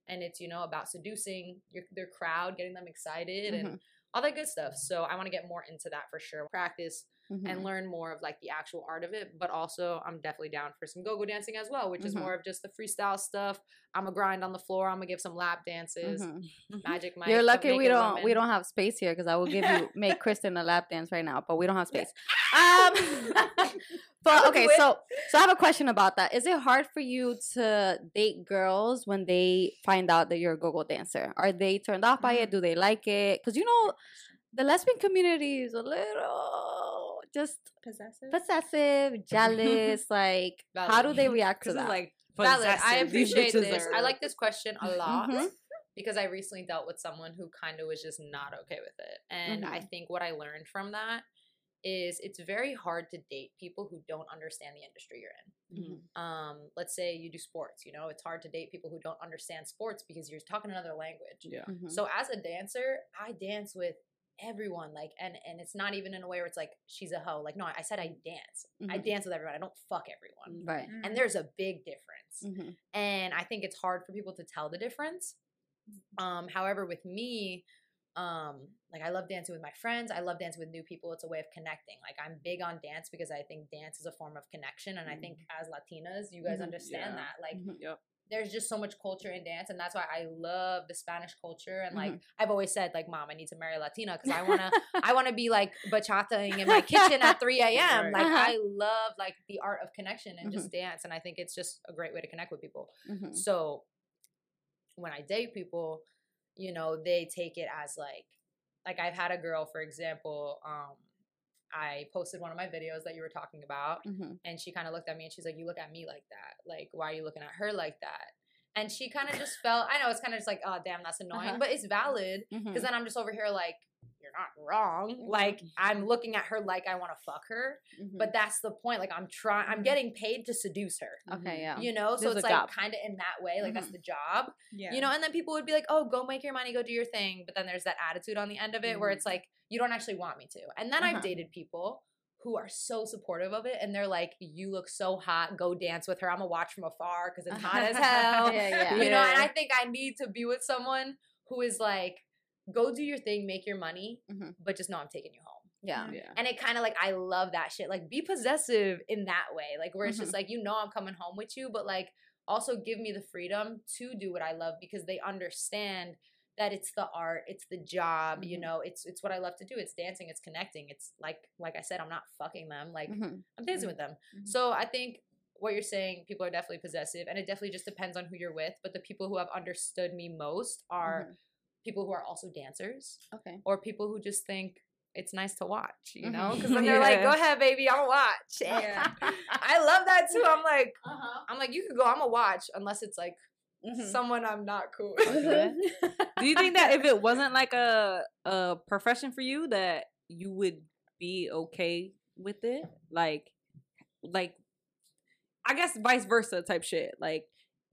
and it's you know about seducing your their crowd, getting them excited, Mm-hmm. and all that good stuff. So I want to get more into that for sure. Practice Mhm. and learn more of like the actual art of it, but also I'm definitely down for some go-go dancing as well, which is Mhm. more of just the freestyle stuff. I'm a grind on the floor. I'm gonna give some lap dances. Mhm. Magic Mike. You're lucky we don't we don't have space here because I will give you make Kristin a lap dance right now, but we don't have space. Um, but okay, so so I have a question about that. Is it hard for you to date girls when they find out that you're a go-go dancer? Are they turned off by it? Do they like it? Because you know, the lesbian community is a little just Possessive. possessive, jealous. like, how do they react to that? like Valid. I possessive. These appreciate this. are- I like this question a lot Mhm. because I recently dealt with someone who kind of was just not okay with it. And I think what I learned from that is it's very hard to date people who don't understand the industry you're in. Mhm. Um, let's say you do sports, you know, it's hard to date people who don't understand sports because you're talking another language. Yeah. Mhm. So as a dancer, I dance with everyone like and and it's not even in a way where it's like she's a hoe like no i said i dance i Mhm. dance with everyone i don't fuck everyone right. Mm. and there's a big difference Mhm. and i think it's hard for people to tell the difference um however with me um like i love dancing with my friends i love dancing with new people it's a way of connecting like i'm big on dance because i think dance is a form of connection and i think as latinas you guys Mhm. understand Yeah. that like Mhm. Yep. There's just so much culture in dance and that's why I love the Spanish culture and like Mm-hmm. I've always said like mom I need to marry a Latina because I want to I want to be like bachataing in my kitchen at 3 a.m. Like Uh-huh. I love like the art of connection and just dance and I think it's just a great way to connect with people. Mhm. So when I date people, you know, they take it as like like I've had a girl, for example, um, I posted one of my videos that you were talking about, Mhm. and she kind of looked at me and she's like, "You look at me like that. Like, why are you looking at her like that?" And she kind of just felt. I know it's kind of just like, "Oh, damn, that's annoying," Uh-huh. but it's valid because Mhm. then I'm just over here like, "You're not wrong." Like I'm looking at her like I want to fuck her, Mhm. but that's the point. Like I'm trying. I'm Mhm. getting paid to seduce her. okay, yeah. You know, so There's it's like kind of in that way, like that's Mhm. the job Yeah. you know and then people would be like oh go make your money go do your thing but then there's that attitude on the end of it where it's like you don't actually want me to and then Uh-huh. i've dated people who are so supportive of it and they're like you look so hot go dance with her i'm gonna watch from afar because it's hot as hell Yeah, yeah. you know and i think i need to be with someone who is like go do your thing make your money Mhm. but just know i'm taking you home yeah. Yeah. and it kind of like I love that shit. Like be possessive in that way. Like where it's just like you know I'm coming home with you, but like also give me the freedom to do what I love because they understand that it's the art, it's the job, you Mhm. know, it's it's what I love to do. It's dancing, it's connecting. It's like like I said, I'm not fucking them. Like Mhm. I'm dancing with them. Mhm. So I think what you're saying, people are definitely possessive, and it definitely just depends on who you're with. But the people who have understood me most are people who are also dancers Okay. or people who just think it's nice to watch, you know? Because then they're like, "Go ahead, baby, I'm gonna watch." Yeah. I love that too. I'm like, Uh-huh. I'm like, you could go, I'm gonna watch, unless it's like Mhm. someone I'm not cool. Mhm. Do you think that if it wasn't like a a profession for you, that you would be okay with it? Like, like, I guess vice versa type shit. Like,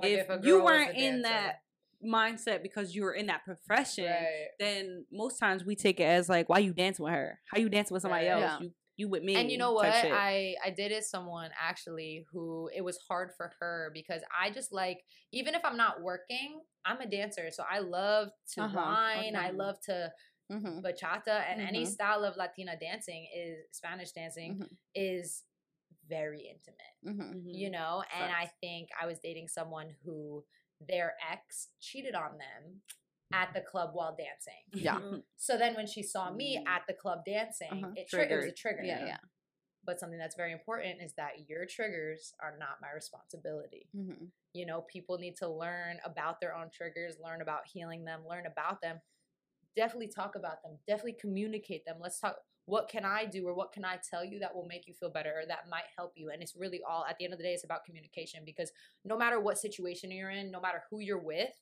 Like if, if you weren't in that mindset because you were in that profession, right. then most times we take it as like, why you dancing with her? How you dancing with somebody Right. else? Yeah. You you with me? And you know what? shit. I I dated someone actually who it was hard for her because I just like even if I'm not working, I'm a dancer, so I love to Uh-huh, wine. I love to Mhm. bachata and any Mhm. style of Latina dancing is Spanish dancing Mhm. is very intimate. Mhm. Mhm. you know and i think i was dating someone who their ex cheated on them at the club while dancing Yeah. so then when she saw me Mm. at the club dancing Uh-huh. it, tri- it was a trigger Yeah, yeah. but something that's very important is that your triggers are not my responsibility Mhm. you know people need to learn about their own triggers learn about healing them learn about them definitely talk about them definitely communicate them let's talk what can i do or what can i tell you that will make you feel better or that might help you and it's really all at the end of the day it's about communication because no matter what situation you're in no matter who you're with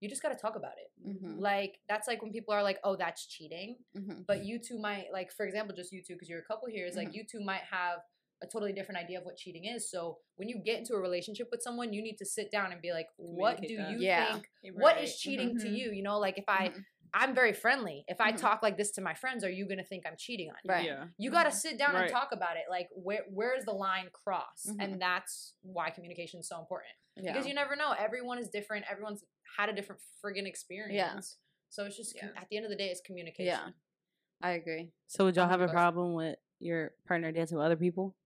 you just got to talk about it Mhm. like that's like when people are like oh that's cheating Mhm. but you two might like for example just you two because you're a couple here is like Mhm. you two might have a totally different idea of what cheating is so when you get into a relationship with someone you need to sit down and be like what do that. you Yeah. think what Right. is cheating to Mhm. you you know like if i Mhm. i'm very friendly if i Mhm. talk like this to my friends are you gonna think i'm cheating on you Right. Yeah. you got to sit down and talk about it like where where's the line cross and that's why communication is so important Yeah. because you never know everyone is different everyone's had a different friggin experience Yeah. so it's just Yeah. at the end of the day it's communication Yeah. I agree. So would y'all have a problem with your partner dancing with other people?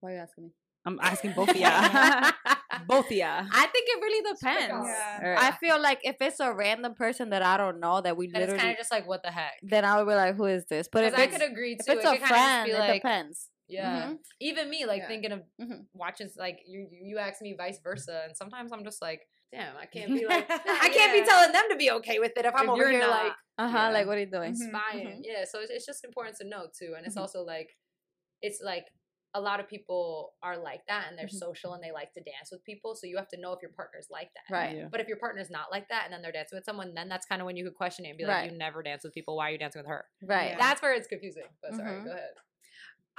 Why are you asking me? I'm asking both of y'all. both of y'all. I think it really depends. Yeah. Alright. I feel like if it's a random person that I don't know that we and it's literally, kind of just like what the heck then I would be like, who is this? But if i it's, could agree if it's it a could just friend, be it like, depends. Yeah Mhm. even me like Yeah. thinking of Mhm. watching like you you you ask me vice versa and sometimes i'm just like damn i can't be like i can't be telling them to be okay with it if i'm If over here not. like Uh huh. Yeah. Like, what are you doing? Mhm. spying. Yeah, so it's, it's just important to know too, and it's Mhm. also like, it's like a lot of people are like that, and they're Mhm. social and they like to dance with people. So you have to know if your partner's like that. Right. Yeah. But if your partner's not like that, and then they're dancing with someone, then that's kind of when you could question it and be like, Right. "You never dance with people. Why are you dancing with her?" Right. Yeah. That's where it's confusing. But sorry, go ahead.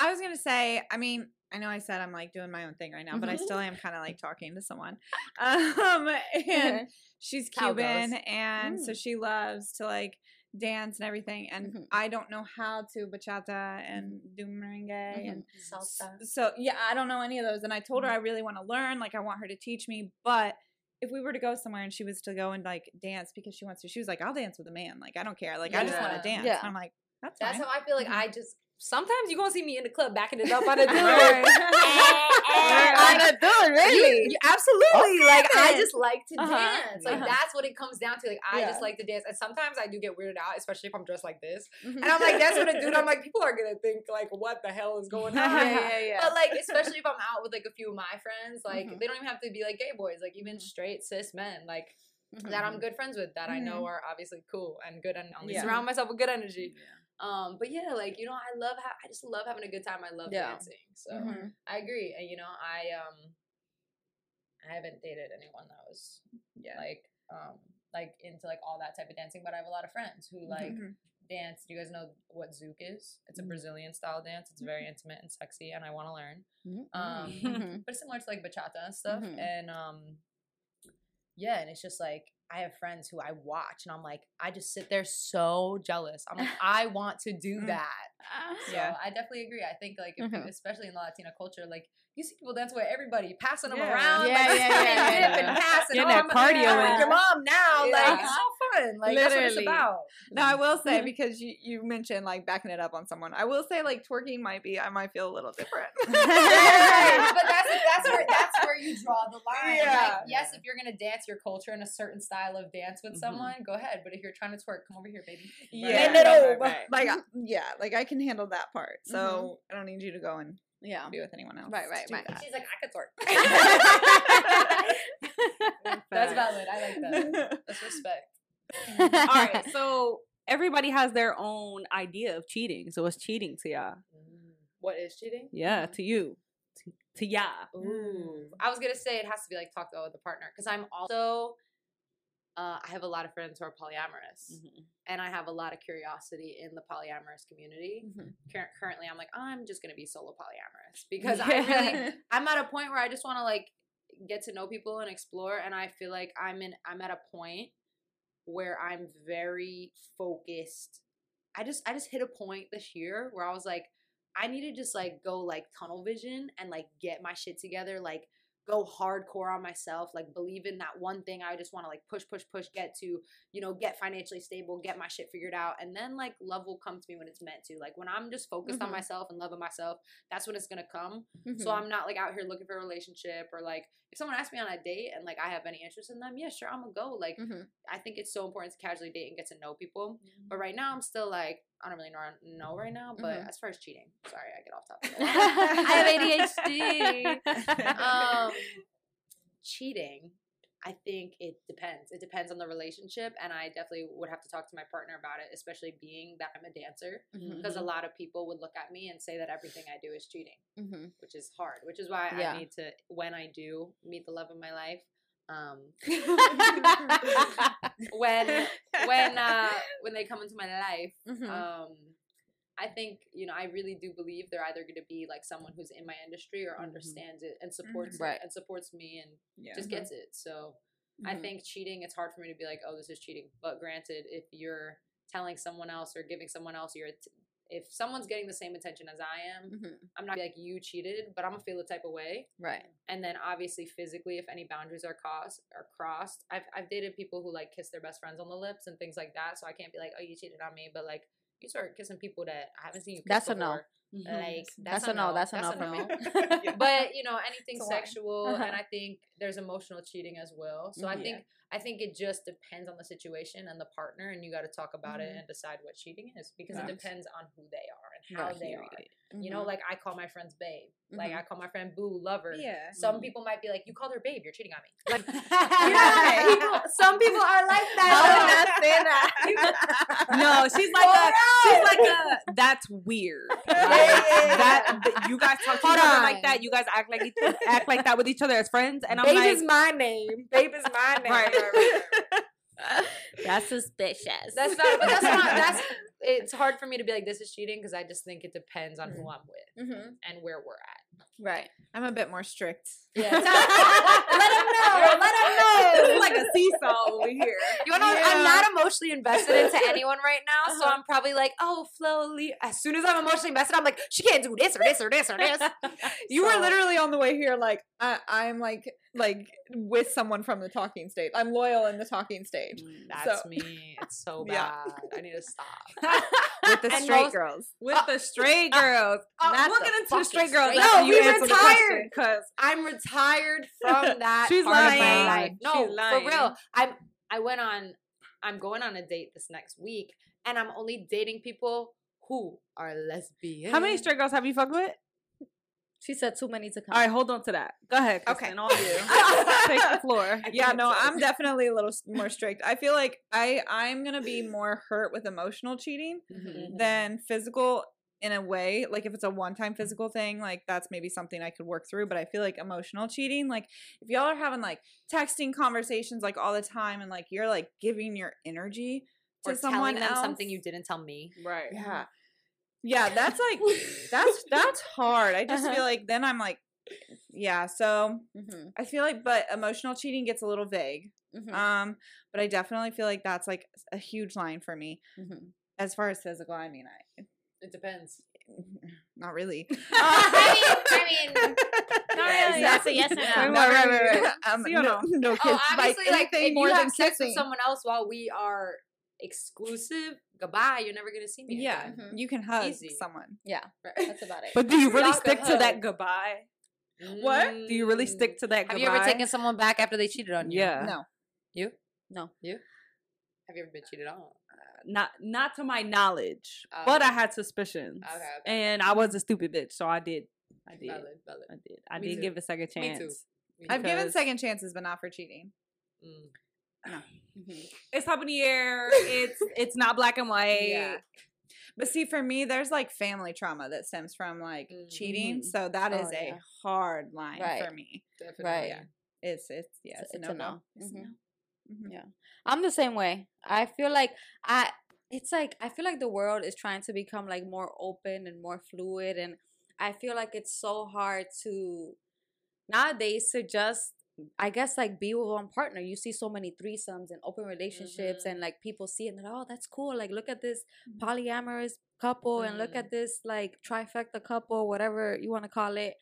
I was gonna say, I mean, I know I said I'm like doing my own thing right now, but I still am kind of like talking to someone. Um, and she's Cuban, and so Mm. she loves to like dance and everything. And Mhm. I don't know how to bachata and do merengue and Salsa. so yeah, I don't know any of those. And I told her Mm-hmm. I really want to learn, like I want her to teach me, but. If we were to go somewhere and she was to go and like dance because she wants to, she was like, "I'll dance with a man. Like I don't care. Like I just want to dance." Yeah. And I'm like, "That's That's fine." how I feel like Mhm. I just sometimes you're gonna see me in the club backing it up on a dude. On a dude, really? You- you- absolutely. Like I just like to Uh-huh. dance. Like Uh-huh. that's what it comes down to. Like I Yeah. just like to dance. And sometimes I do get weirded out, especially if I'm dressed like this. Mhm. And I'm like, that's what a dude. I'm like, people are gonna think like, what the hell is going on? yeah, yeah, yeah. But like, especially if I'm out with like a few of my friends, like Mhm. they don't even have to be like gay boys, like even straight cis men, like that I'm good friends with, that I know are obviously cool and good, and only Yeah. surround myself with good energy. Um, but yeah, like you know, I love ha- I just love having a good time. I love Yeah. dancing, so Mhm. I agree. And you know, I um, I haven't dated anyone that was Yeah. like um like into like all that type of dancing, but I have a lot of friends who like Mhm. dance. Do you guys know what zouk is? It's a Mhm. Brazilian style dance. It's very intimate and sexy, and I want to learn. Um, but it's similar to like bachata and stuff. And um, yeah, and it's just like I have friends who I watch, and I'm like, I just sit there so jealous. I'm like, I want to do that. So Yeah. I definitely agree. I think like, if you- Mhm. especially in the Latina culture, like you see people dance with everybody, passing them Yeah. around, Yeah, like, yeah, spin yeah, and yeah, dip yeah. and pass and Getting oh, that I'm gonna be cardio like in. your mom now. Like Yeah. It's so fun. Like that's what it's about. Now I will say because you you mentioned like backing it up on someone. I will say like twerking might be I might feel a little different. Right, but that's that's where that's where you draw the line. Yeah. Like, yes, if you're gonna dance your culture in a certain style of dance with Mhm. someone, go ahead. But if you're trying to twerk, come over here, baby. yeah, Bend it right, over. right, right. like I- yeah, like I can handle that part. So I don't need you to go and Yeah. be with anyone else. Right, right, right. that. She's like, I could twerk. that's valid. I like that. That's respect. All right, so everybody has their own idea of cheating. So what's cheating to y'all? Mm, what is cheating? Yeah, to you, to, to ya. Ooh. I was gonna say it has to be like about with a partner because I'm also uh, I have a lot of friends who are polyamorous, mm-hmm. and I have a lot of curiosity in the polyamorous community. Mm-hmm. Cur- currently, I'm like I'm just gonna be solo polyamorous because I really I'm at a point where I just want to like get to know people and explore, and I feel like I'm in I'm at a point where I'm very focused. I just I just hit a point this year where I was like I need to just like go like tunnel vision and like get my shit together, like go hardcore on myself, like believe in that one thing I just want to like push, push, push, get to, you know, get financially stable, get my shit figured out. And then like love will come to me when it's meant to. Like when I'm just focused on Mhm. myself and loving myself, that's when it's gonna come. Mm-hmm. So I'm not like out here looking for a relationship or like if someone asks me on a date and like I have any interest in them, yeah, sure, I'm gonna go. Like Mhm. I think it's so important to casually date and get to know people. But right now I'm still like I don't really know know right now. But Mhm. as far as cheating, sorry, I get off topic. I have ADHD. um, cheating. I think it depends. It depends on the relationship, and I definitely would have to talk to my partner about it, especially being that I'm a dancer. Mm-hmm. Because a lot of people would look at me and say that everything I do is cheating Mm-hmm. which is hard. Which is why Yeah. I need to when I do meet the love of my life. Um, when when uh, when they come into my life, Mhm. um, I think you know I really do believe they're either going to be like someone who's in my industry or Mhm. understands it and supports Right. it and supports me and Yeah. just gets it. So I Mhm. think cheating, it's hard for me to be like, oh, this is cheating. But granted, if you're telling someone else or giving someone else your, att- if someone's getting the same attention as I am, Mhm. I'm not like you cheated, but I'm gonna feel the type of way. Right. And then obviously physically, if any boundaries are crossed, are crossed, I've I've dated people who like kiss their best friends on the lips and things like that. So I can't be like, oh, you cheated on me, but like you start kissing people that I haven't seen you. Kiss That's a no. before, Like That's a no, that's a no for me. But you know anything It's a lie. sexual Uh-huh. and i think there's emotional cheating as well so i Mhm. think i think it just depends on the situation and the partner and you got to talk about it Mhm. and decide what cheating is because Right. it depends on who they are and how Right. they are you Mm-hmm. know like i call my friends babe like Mhm. i call my friend boo lover Yeah. some Mhm. people might be like you called her babe you're cheating on me like you know, people, some people are like I would that not say that. No, she's like Oh, a, she's like a. That's weird. Like, yeah, yeah. That th- you guys talk to Hold each other on. like that. You guys act like act like that with each other as friends, and I'm babe like, is my name babe is my name Right, right, right, right, That's suspicious. That's not, but that's not. That's it's hard for me to be like this is cheating because I just think it depends on who I'm with Mm-hmm. and where we're at. Right. I'm a bit more strict. Yeah. let him know. Let him know. This is like a seesaw over here. You wanna? know, Yeah. I'm not emotionally invested into anyone right now, so Uh-huh. I'm probably like, oh, Flo. Le-. As soon as I'm emotionally invested, I'm like, she can't do this or this or this or this. You were literally on the way here, like I, I'm like like with someone from the talking stage. I'm loyal in the talking stage That's So- me. It's so bad. Yeah. I need to stop. with the straight most- girls. With the straight girls. uh, we'll not get into the straight girls straight- No, you we answer the question. retired. Because I'm retired from that She's part of my lying. life. She's No, for real. I'm. I went on. I'm going on a date this next week, and I'm only dating people who are lesbian. how many straight girls have you fucked with? She said too many to count. All right, hold on to that. Go ahead, Okay. Kristin. On you. Take the floor. Yeah, no, I'm definitely a little more strict. I feel like I I'm gonna be more hurt with emotional cheating Mhm. than physical in a way. Like if it's a one time physical thing, like that's maybe something I could work through. But I feel like emotional cheating, like if y'all are having like texting conversations like all the time and like you're like giving your energy to Or someone telling them else, something you didn't tell me. Right. Yeah. Yeah, that's like that's that's hard. I just Uh-huh. feel like then I'm like yeah, so Mm-hmm. I feel like but emotional cheating gets a little vague. Mm-hmm. Um, but I definitely feel like that's like a huge line for me. mm-hmm. As far as physical, I mean, I It depends. not really. I mean, I mean, Not really. That's a yes or no. Right, Not right, right, right. Um, See no, no? no oh, kiss, like obviously, like, if more you than have sex with someone else while we are exclusive, goodbye. You're never gonna see me. Yeah, again. Mhm. you can hug Easy. someone. Yeah, Right. that's about it. But do you really Y'all stick to that goodbye? What? Do you really stick to that Have goodbye? you ever taken someone back after they cheated on you? Yeah. No, You? No. You? Have you ever been cheated on? Not not to my knowledge, but Oh. I had suspicions. Okay, okay. And I was a stupid bitch, so I did. I did. Valid, valid. I did. I Me did too. give a second Me chance. too. Me I've given second chances, but not for cheating. Mm. It's up in the air. It's it's not black and white. Yeah. But see, for me, there's like family trauma that stems from like cheating, Mhm. so that is Oh, a yeah. hard line Right. for me. Definitely. Right. Yeah, it's it's yeah, It's- it's, it's a a no no. go. Mhm. Mhm. Yeah. I'm the same way. I feel like I it's like I feel like the world is trying to become like more open and more fluid and I feel like it's so hard to nowadays to just I guess like be with one partner. You see so many threesomes and open relationships Mhm. and like people see it and they're oh that's cool. Like look at this polyamorous couple and look Mhm. at this like trifecta couple, whatever you want to call it.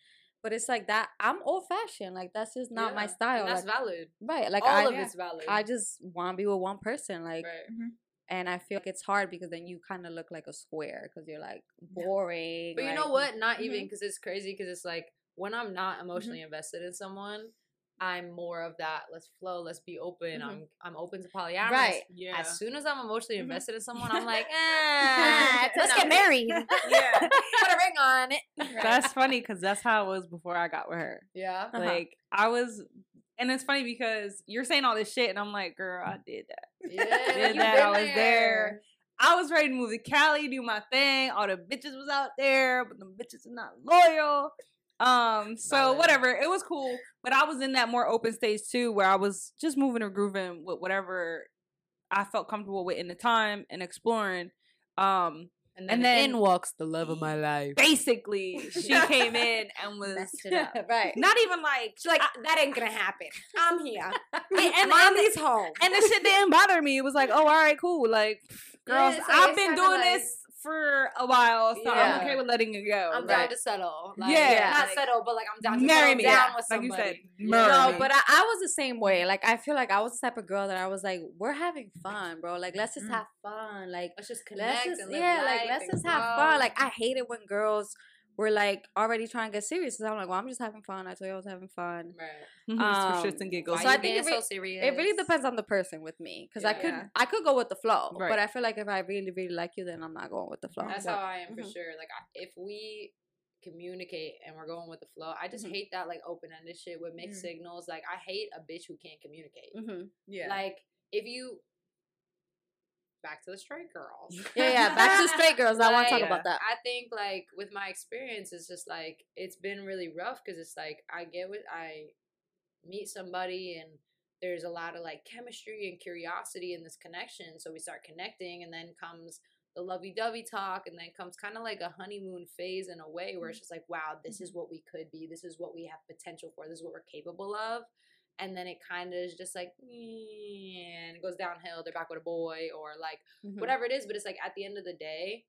But it's like that I'm old fashioned. Like that's just not my style. And that's like, valid. right. Like All I of it's valid. I just want to be with one person, like, right. and I feel like it's hard because then you kind of look like a square because you're like boring. But you know what? Not even Mhm. because it's crazy. Because it's like when I'm not emotionally invested in someone, I'm more of that. Let's flow. Let's be open. Mhm. I'm I'm open to polyamorous. Right. Yeah. As soon as I'm emotionally Mhm. invested in someone, I'm like, Ah, eh, let's get married. Yeah. Put a ring on it. That's funny because that's how it was before I got with her. Yeah. Uh-huh. Like I was, and it's funny because you're saying all this shit, and I'm like, girl, I did that. Yeah. Did that. I was there. I was ready to move to Cali, do my thing. All the bitches was out there, but the bitches are not loyal. Um, so Valid. whatever, it was cool. But I was in that more open stage too, where I was just moving and grooving with whatever I felt comfortable with in the time and exploring. Um, And And then, then- in walks the love of my life. basically, she came in and was Messed it up. right. not even like She's like, that ain't gonna happen. I'm here. and, and, Mommy's home. and the shit didn't bother me. It was like, oh, all right, cool. Like, girls, it's like- I've been doing like- this for a while, so I'm okay with letting it go. I'm Like, down to settle. Like, Yeah. Not Like, settle, but like I'm down to marry settle me. down Yeah. with Like you said, marry No, me. but I, I was the same way. Like I feel like I was the type of girl that I was like, we're having fun, bro. Like let's just Mm. have fun. Like Let's just let's just and live yeah, life like let's just have grow. fun. Like I hate it when girls were like already trying to get serious. So I'm like, well, I'm just having fun. I told you I was having fun. Right. Mhm, it's for um, shits and giggles. Why So I think being it re- so serious? It really depends on the person with me, because I could Yeah. I could go with the flow, Right. but I feel like if I really really like you, then I'm not going with the flow. That's So- how I am for Mhm. sure. Like, I, if we communicate and we're going with the flow, I just Mhm. hate that like open ended shit with mixed Mm. signals. Like, I hate a bitch who can't communicate. Mhm. Yeah. Like, if you back to the straight girls. Yeah, yeah. Back to straight girls. I want to talk about that. I think like with my experience, it's just like it's been really rough because it's like I get with I meet somebody and there's a lot of like chemistry and curiosity in this connection. So we start connecting, and then comes the lovey-dovey talk and then comes kind of like a honeymoon phase in a way where it's mm-hmm. just like wow this is mm-hmm. what we could be this is what we have potential for this is what we're capable of and then it kind of is just like and it goes downhill they're back with a boy or like Mhm. whatever it is but it's like at the end of the day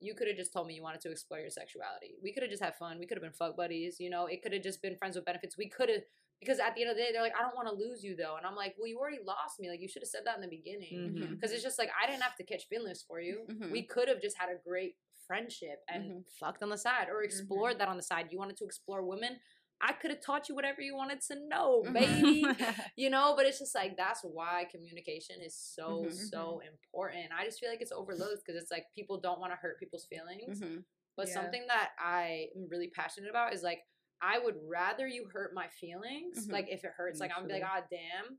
you could have just told me you wanted to explore your sexuality we could have just had fun we could have been fuck buddies you know it could have just been friends with benefits we could have because at the end of the day they're like i don't want to lose you though and i'm like well you already lost me like you should have said that in the beginning because it's just like I didn't have to catch feelings for you. Mhm. We could have just had a great friendship and Mhm. fucked on the side or explored that on the side. You wanted to explore women. I could have taught you whatever you wanted to know, Mhm. baby. you know, but it's just like that's why communication is so Mhm. so important. I just feel like it's overlooked because it's like people don't want to hurt people's feelings. Mhm. But Yeah. something that I am really passionate about is like I would rather you hurt my feelings. Mhm. Like if it hurts, like I'm gonna be like, ah, damn.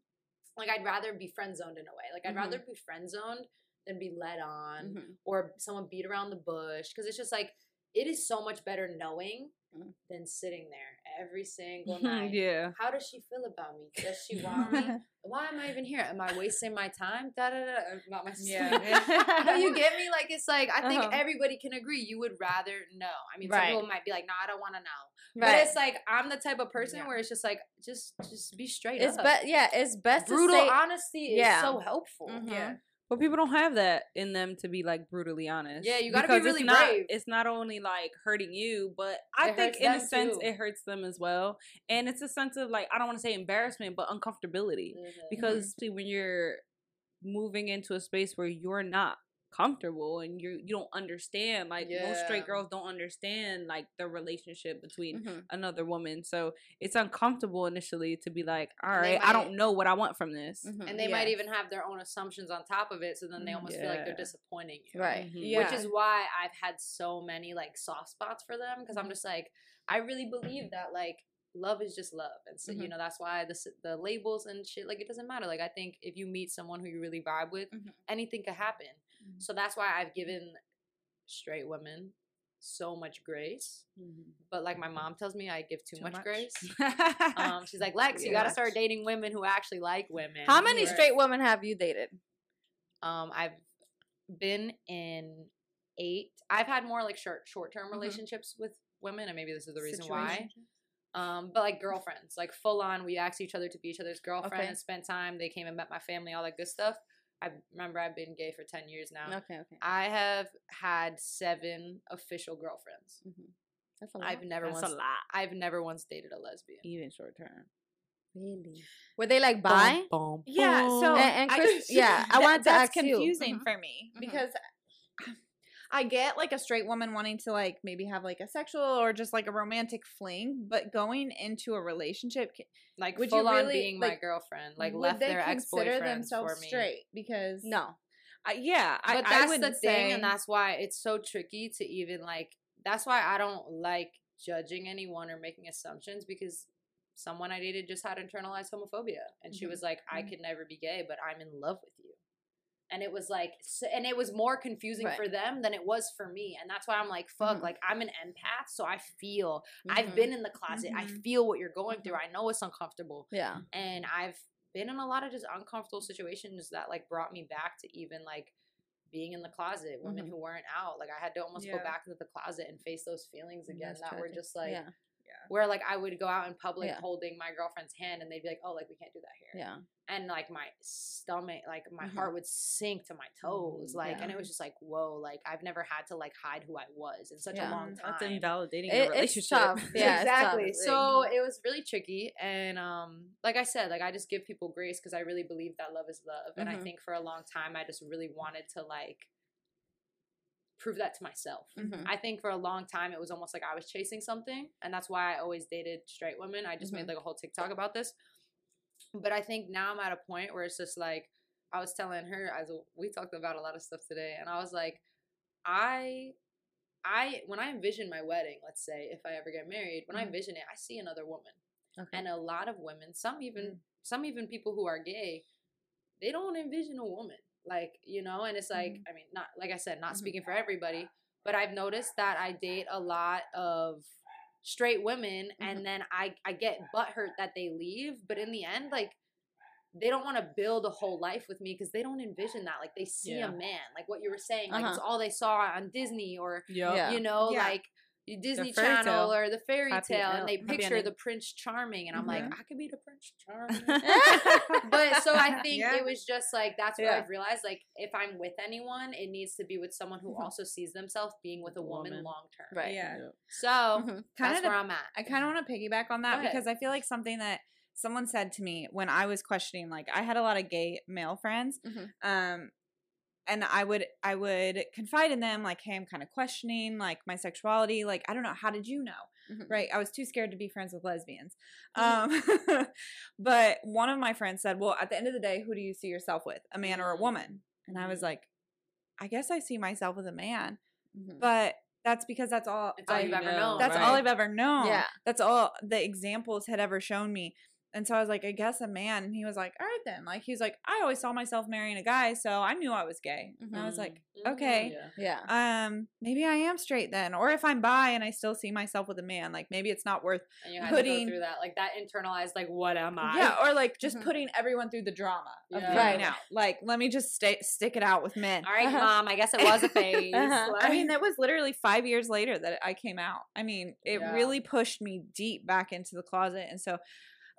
Like I'd rather be friend zoned in a way. Like I'd rather be friend zoned than be led on or someone beat around the bush. Because it's just like it is so much better knowing Mm. than sitting there every single night. yeah. How does she feel about me? Does she want me? Why am I even here? Am I wasting my time? Da da da. Not my Yeah. no, you get me? Like it's like I think Uh-huh. everybody can agree. You would rather know. I mean, Right. some people might be like, "No, I don't want to know." Right. But it's like I'm the type of person Yeah. where it's just like, just just be straight It's up. but yeah, it's best Brutal to say honesty is Yeah. so helpful. Mhm. Yeah. But people don't have that in them to be like brutally honest. Yeah, you gotta be really it's not, brave. It's not only like hurting you, but I It think in a sense too. it hurts them as well. And it's a sense of like I don't want to say embarrassment, but uncomfortability. Mhm. Because see, when you're moving into a space where you're not comfortable and you you don't understand like most straight girls don't understand like the relationship between Mhm. another woman so it's uncomfortable initially to be like all right And they right i don't know what i want from this Mhm. and they Yeah. might even have their own assumptions on top of it, so then they almost feel like they're disappointing you. Right. Mhm. Yeah. which is why I've had so many like soft spots for them because I'm just like I really believe that like love is just love and so you Mhm. know that's why the the labels and shit like it doesn't matter like I think if you meet someone who you really vibe with Mhm. anything could happen so that's why I've given straight women so much grace but like my mom tells me I give too, Too much, much. grace um she's like Lex you gotta start dating women who actually like women How many Right. straight women have you dated? Um, I've been in eight. I've had more like short short term Mhm. relationships with women, and maybe this is the reason why. Um, but like girlfriends, like full on, we asked each other to be each other's girlfriends, spent time. They came and met my family, all that good stuff. I remember I've been gay for ten years now. Okay, okay. I have had seven official girlfriends. That's a lot. I've never That's once. a lot I've never once dated a lesbian. even short term really. Were they like bi? Yeah, so And- and I- Chris- yeah, I that- wanted to that's ask you. confusing Mhm. for me Mhm. because I get like a straight woman wanting to like maybe have like a sexual or just like a romantic fling, but going into a relationship, Like Would you full on really, being my girlfriend. Like would left they their ex themselves for me. straight because No. I, yeah I, but that's the thing say- and that's why it's so tricky to even like that's why i don't like judging anyone or making assumptions because someone i dated just had internalized homophobia and she Mhm. was like i Mhm. could never be gay but i'm in love with you and it was like and it was more confusing Right. for them than it was for me and that's why i'm like fuck Mhm. like i'm an empath so i feel i've Mhm. been in the closet i Mhm. feel what you're going through i know it's uncomfortable Yeah. and I've been in a lot of just uncomfortable situations that like brought me back to even like being in the closet, women Mhm. who weren't out. Like I had to almost go back into the closet and face those feelings again That's that were just like yeah. Where like I would go out in public Yeah. holding my girlfriend's hand and they'd be like, "Oh, like we can't do that here." Yeah. And like my stomach, like my Mhm. heart would sink to my toes, Mhm. like, and it was just like, "Whoa!" Like I've never had to like hide who I was in such Yeah. a long time. that's invalidating It- your it's relationship tough. Yeah, exactly. Like, So it was really tricky, and um, like I said, like I just give people grace because I really believe that love is love, and I Mhm. think for a long time I just really wanted to like prove that to myself. Mhm. I think for a long time it was almost like I was chasing something, and that's why I always dated straight women. I just Mhm. made like a whole TikTok about this, but I think now I'm at a point where it's just like I was telling her as we talked about a lot of stuff today, and I was like, I I when I envision my wedding, let's say if I ever get married, when I Mhm. envision it, I see another woman. Okay. And a lot of women, some even Mm. some even people who are gay, they don't envision a woman. Like, you know, and it's like, Mm-hmm. I mean, not like I said, not Mhm. speaking for everybody, but I've noticed that I date a lot of straight women Mm-hmm. and then I I get butthurt that they leave, but in the end, like they don't want to build a whole life with me because they don't envision that. Like they see Yeah. a man, like what you were saying, like it's Uh-huh. all they saw on Disney or. Yeah. you know, Yeah. like Disney Channel tale. or the fairy Happy tale, el- and they picture the Prince Charming, and I'm like, Mhm. I could be the Prince Charming. but so I think Yeah. it was just like that's what Yeah. I've realized. Like if I'm with anyone, it needs to be with someone who Mhm. also sees themselves being with a woman, Woman. long term. Right. Yeah. So Mhm. Kind that's of where I'm at. I kind of want to piggyback on that because I feel like something that someone said to me when I was questioning, like I had a lot of gay male friends, Mhm. um, and I would I would confide in them like, hey, I'm kind of questioning like my sexuality. Like, I don't know, how did you know? Mhm. Right? I was too scared to be friends with lesbians. Mm-hmm. Um, but one of my friends said, well, at the end of the day, who do you see yourself with, a man or a Mhm. woman? And I was Mhm. like, I guess I see myself with a man, Mhm. but that's because that's all all I you've ever know, known. that's right. all I've ever known. Yeah. That's all the examples had ever shown me. And so I was like, I guess a man. And he was like, all right then. Like he's like, I always saw myself marrying a guy, so I knew I was gay. And I was like, Mhm. okay, Yeah. Yeah. um, maybe I am straight then. Or if I'm bi and I still see myself with a man, like maybe it's not worth And you had putting- to go through that, like that internalized, like what am I? Yeah, or like just Mhm. putting everyone through the drama of Yeah. Right. out. Like, let me just stay stick it out with men. All right, Uh-huh. mom. I guess it was a phase. Uh-huh. I mean, that was literally five years later that I came out. I mean, it Yeah. really pushed me deep back into the closet. And so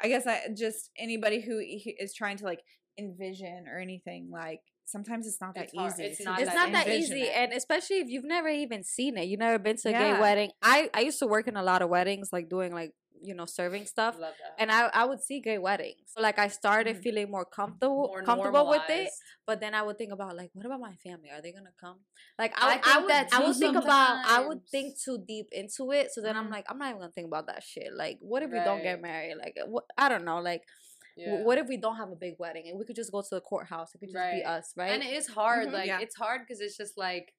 I guess I just anybody who is trying to like envision or anything, like sometimes it's not that It's easy. It's not it's just not that easy it. and especially if you've never even seen it you've never been to a Yeah. gay wedding i i used to work in a lot of weddings like doing like you know serving stuff. And I, I would see gay weddings. So like i started Mhm. feeling more comfortable More comfortable with it but then i would think about like what about my family? Are they gonna come? Like I i, I, would i would think about i would think too deep into it. So then i'm Mhm. like i'm not even gonna think about that shit. Like what if we don't get married? Like what i don't know. Like Yeah. what if we don't have a big wedding and we could just go to the courthouse? It could just be us right? And it is hard. Mhm. Like Yeah. it's hard because it's just like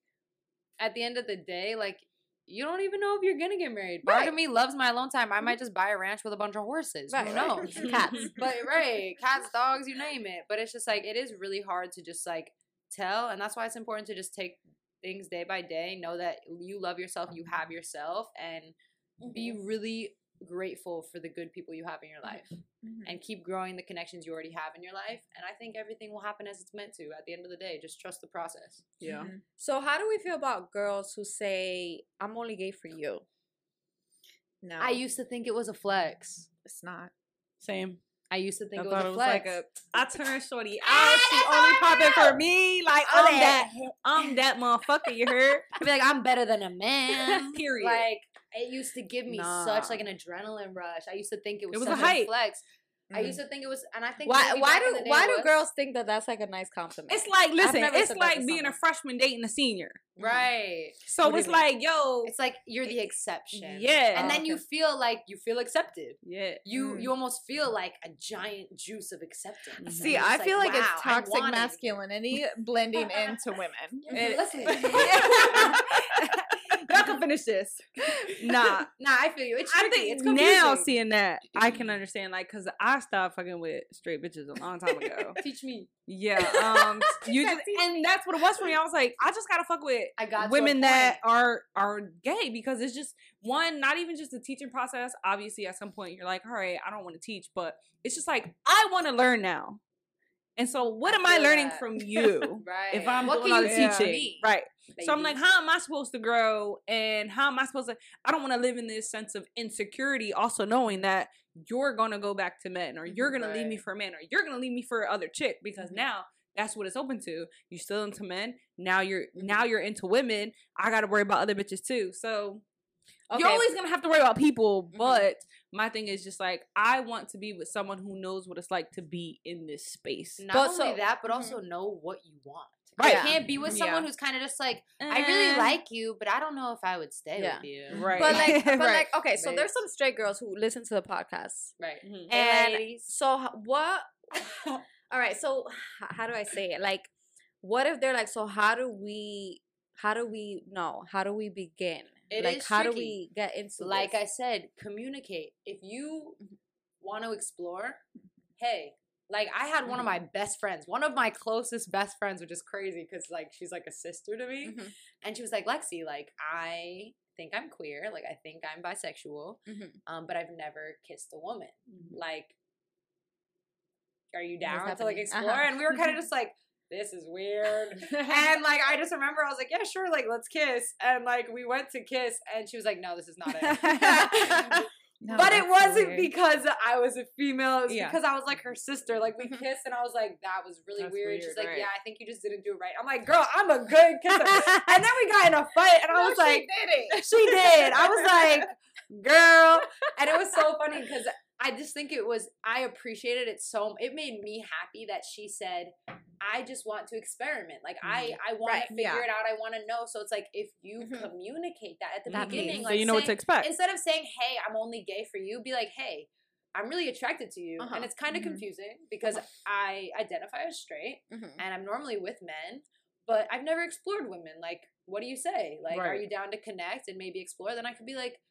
at the end of the day, like you don't even know if you're gonna get married. Part Right. of me loves my alone time. I mm-hmm. might just buy a ranch with a bunch of horses. Right, Who knows? Cats. But right, cats, dogs, you name it. But it's just like it is really hard to just like tell, and that's why it's important to just take things day by day. Know that you love yourself, you mm-hmm. have yourself, and be mm-hmm. really grateful for the good people you have in your life Mhm. and keep growing the connections you already have in your life. And I think everything will happen as it's meant to at the end of the day. Just trust the process. Yeah. Mhm. So how do we feel about girls who say I'm only gay for you? No, I used to think it was a flex. it's not. Same. I used to think I it was a it was flex. like a. I turned shorty out. She only popping for me. Like I'm that. I'm that motherfucker. You heard? I'd be like, I'm better than a man. Period. Like it used to give me such like an adrenaline rush. I used to think it was, It was a hype. flex. I Mhm. used to think it was, and I think Why why do why do girls think that that's like a nice compliment? It's like listen. It's said that to like being a someone. freshman dating a senior. right? So What it's you mean? like, yo, It's like you're the exception. Yeah. and then you feel like you feel accepted. yeah. You Mm. you almost feel like a giant juice of acceptance. Mhm. See, I feel like, "Wow, it's toxic masculinity blending into women. It- Y'all finish this. Nah. Nah, I feel you. It's I think it's now seeing that I can understand like because I stopped fucking with straight bitches a long time ago. Teach me. yeah, um, you just and that's what it was for me. I was like, I just gotta fuck with I got women that are are gay because it's just one, not even just the teaching process. Obviously, at some point you're like, all right, I don't want to teach, but it's just like I want to learn now. And so, what am I feel learning that. from you? Right. If I'm what doing all the teaching, me? right? So I'm like, how am I supposed to grow? And how am I supposed to? I don't want to live in this sense of insecurity, also knowing that you're gonna go back to men, or you're gonna leave me for a man, or you're gonna leave me for other chick, because Mhm. now that's what it's open to. You still into men. Now you're now you're into women. I got to worry about other bitches too. So you're always gonna have to worry about people. Mhm. But my thing is just like I want to be with someone who knows what it's like to be in this space. Not But only so- that, but Mhm. also know what you want. Right. I can't be with someone Yeah. who's kind of just like, I really Eh, like you, but I don't know if I would stay Yeah. with you. Right. But like, but Right. like, okay, so Right. there's some straight girls who listen to the podcast, Right. Mhm. And ladies. so what? all right, so how do I say it? Like, what if they're like, so how do we? How do we know? How do we begin? It like, is how do we get into like this? I said, communicate. If you want to explore, hey, like I had one of my best friends, one of my closest best friends, which is crazy because like she's like a sister to me, Mhm. and she was like, Lexie, like I think I'm queer, like I think I'm bisexual, Mhm. um, but I've never kissed a woman. Like, are you down to like explore? Uh-huh. And we were kind of just like, this is weird. and like I just remember I was like, yeah, sure, like let's kiss. And like we went to kiss, and she was like, no, this is not it. No, but it wasn't weird. because I was a female. It was Yeah. because I was like her sister. Like we mm-hmm. kissed, and I was like, that was really That's weird. She's like, right. yeah, I think you just didn't do it right. I'm like, girl, I'm a good kisser. and then we got in a fight, and I was like, did it. she did. I was like, girl. And it was so funny because I just think it was, I appreciated it so, it made me happy that she said, I just want to experiment. Like, I, I want Right, to figure yeah. it out. I want to know. So it's like, if you Mhm. communicate that at the That beginning, means- so like, you know what to expect. instead of saying, hey, I'm only gay for you, be like, hey, I'm really attracted to you. Uh-huh. And it's kind of Mhm. confusing because I identify as straight Mhm. and I'm normally with men, but I've never explored women. Like, what do you say? Like, are you down to connect and maybe explore? Then I could be like,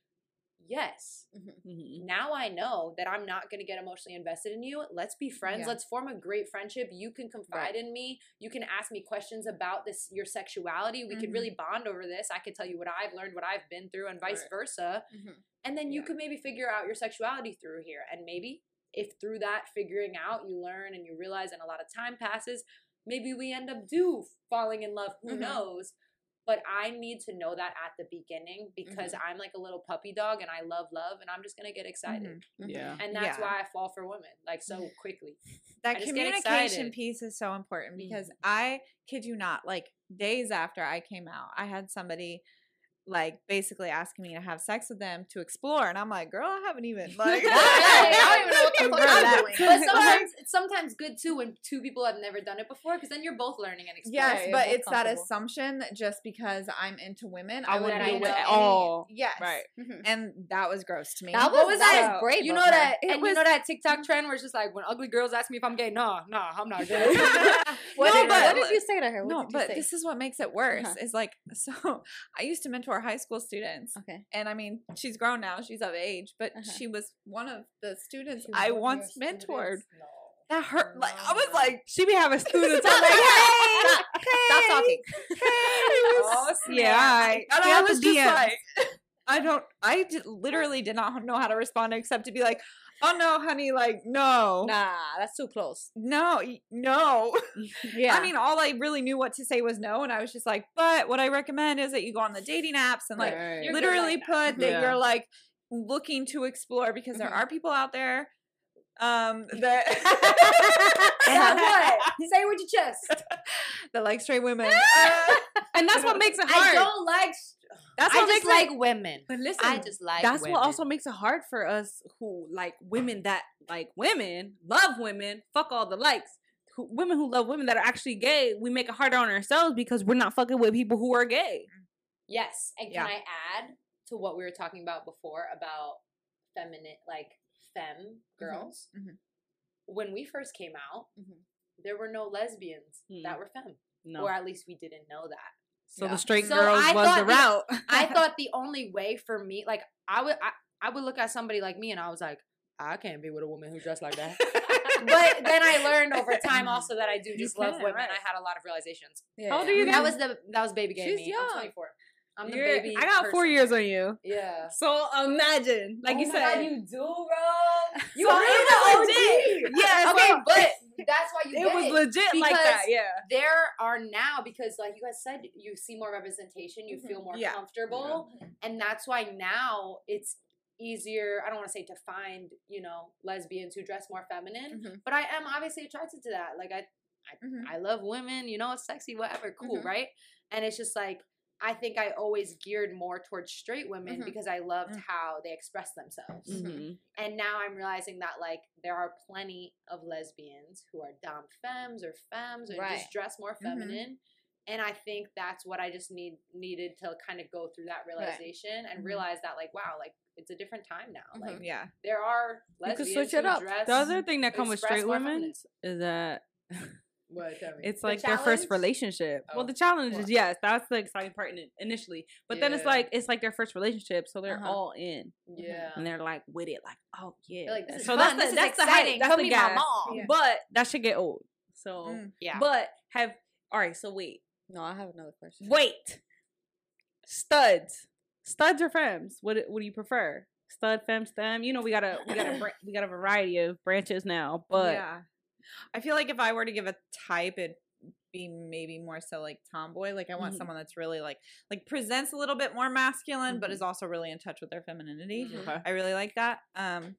yes. Mhm. Now I know that I'm not going to get emotionally invested in you. Let's be friends. Yeah. Let's form a great friendship. You can confide in me. You can ask me questions about this your sexuality. We could Mhm. really bond over this. I could tell you what I've learned, what I've been through and vice Right. versa. Mhm. And then you Yeah. could maybe figure out your sexuality through here. And maybe if through that figuring out you learn and you realize and a lot of time passes, maybe we end up do falling in love. Who knows? But I need to know that at the beginning because mm-hmm. I'm like a little puppy dog and I love love and I'm just gonna get excited. Mhm. Yeah. And that's Yeah. why I fall for women like so quickly. that I just get communication piece is so important because mm-hmm. I kid you not, like days after I came out, I had somebody like basically asking me to have sex with them to explore, and I'm like, girl, I haven't even like. Yeah, I don't even know what the fuck Girl, I'm doing. But sometimes it's sometimes good too when two people have never done it before because then you're both learning and exploring. Yes, but it's that assumption that just because I'm into women, I I wouldn't wouldn't be do with it at all. Yes, Right. Mhm. and that was gross to me. That What was that that? great. You know her. that, It and you know that TikTok trend where it's just like when ugly girls ask me if I'm gay. Nah, nah, I'm not gay. What, No, did, but- what did you say to her? What no, but say? this is what makes it worse. Uh-huh. Is like so. I used to mentor high school students, okay. and I mean, she's grown now; she's of age. But Uh-huh. she was one of the students I once mentored. No. That hurt. Like I was like, She be having students. I'm like, hey, Stop, stop talking. Oh, yeah, I, and stay I was just DMs. like, I don't. I did, literally did not know how to respond except to be like, "Oh no, honey, like no, Nah, that's too close. no, no." Yeah. I mean, all I really knew what to say was no, and I was just like, "But what I recommend is that you go on the dating apps and like Right. Literally like that. put that Yeah. you're like looking to explore because there Mhm. are people out there um that That what? Say it with your chest. that like straight women. Uh, and that's what makes it hard. I don't like. That's I what just makes it- like women. But listen, I just like. that's women. what also makes it hard for us who like women that like women, love women, fuck all the likes. Who, women who love women that are actually gay, we make it harder on ourselves because we're not fucking with people who are gay. Yes, and Yeah. can I add to what we were talking about before about feminine, like fem girls? mhm. When we first came out, Mhm. there were no lesbians Mm. that were fem, No. or at least we didn't know that. So Yeah. the straight So girls I was the thought the- route. I thought the only way for me, like I would, I, I would look at somebody like me, and I was like, I can't be with a woman who dressed like that. but then I learned over time also that I do You just love women. right. I had a lot of realizations. Yeah. How old are you That was the that was baby game. She's me. young. I'm 24. I'm the You're- baby. I got four years on you. Yeah. So imagine, like oh you my said, God, you do, bro. You So are it the was legit. Yeah, Okay, but that's why you it was it. legit like that. Yeah. There are now because, like you guys said, you see more representation. You Mhm. feel more Yeah. comfortable, and that's why now it's easier. I don't want to say to find you know lesbians who dress more feminine, Mhm. but I am obviously attracted to that. Like I, I, Mhm. I love women. You know, it's sexy, whatever, cool, Mhm. right? And it's just like. I think I always geared more towards straight women Mhm. because I loved Mm. how they express themselves. Mhm. And now I'm realizing that like there are plenty of lesbians who are dom femmes or femmes or Right. just dress more Mhm. feminine. And I think that's what I just need needed to kind of go through that realization and Mhm. realize that like wow, like it's a different time now. Like yeah. there are You could lesbians switch it who up. dress The other thing that comes with straight women feminine. is that What, it's The like their first relationship. Oh, Well, the challenge well. is yes, that's the exciting part in- initially, but then it's like it's like their first relationship, so they're Uh-huh. all in Yeah. and they're like with it, like oh yeah. Like, so fun, that's the, that's the exciting, hype, that's tell the me my gas. mom. Yeah. But that should get old. So, Mm. Yeah. but have all right. So wait, No, I have another question. wait. Studs, studs or femmes? What do- what do you prefer? Stud, femme, stem. You know we got a we got a we got a variety of branches now, but yeah. I feel like if I were to give a type, it'd be maybe more so like tomboy. Like I want Mhm. someone that's really like like presents a little bit more masculine, but Mhm. is also really in touch with their femininity. Mhm. Okay. I really like that. Um,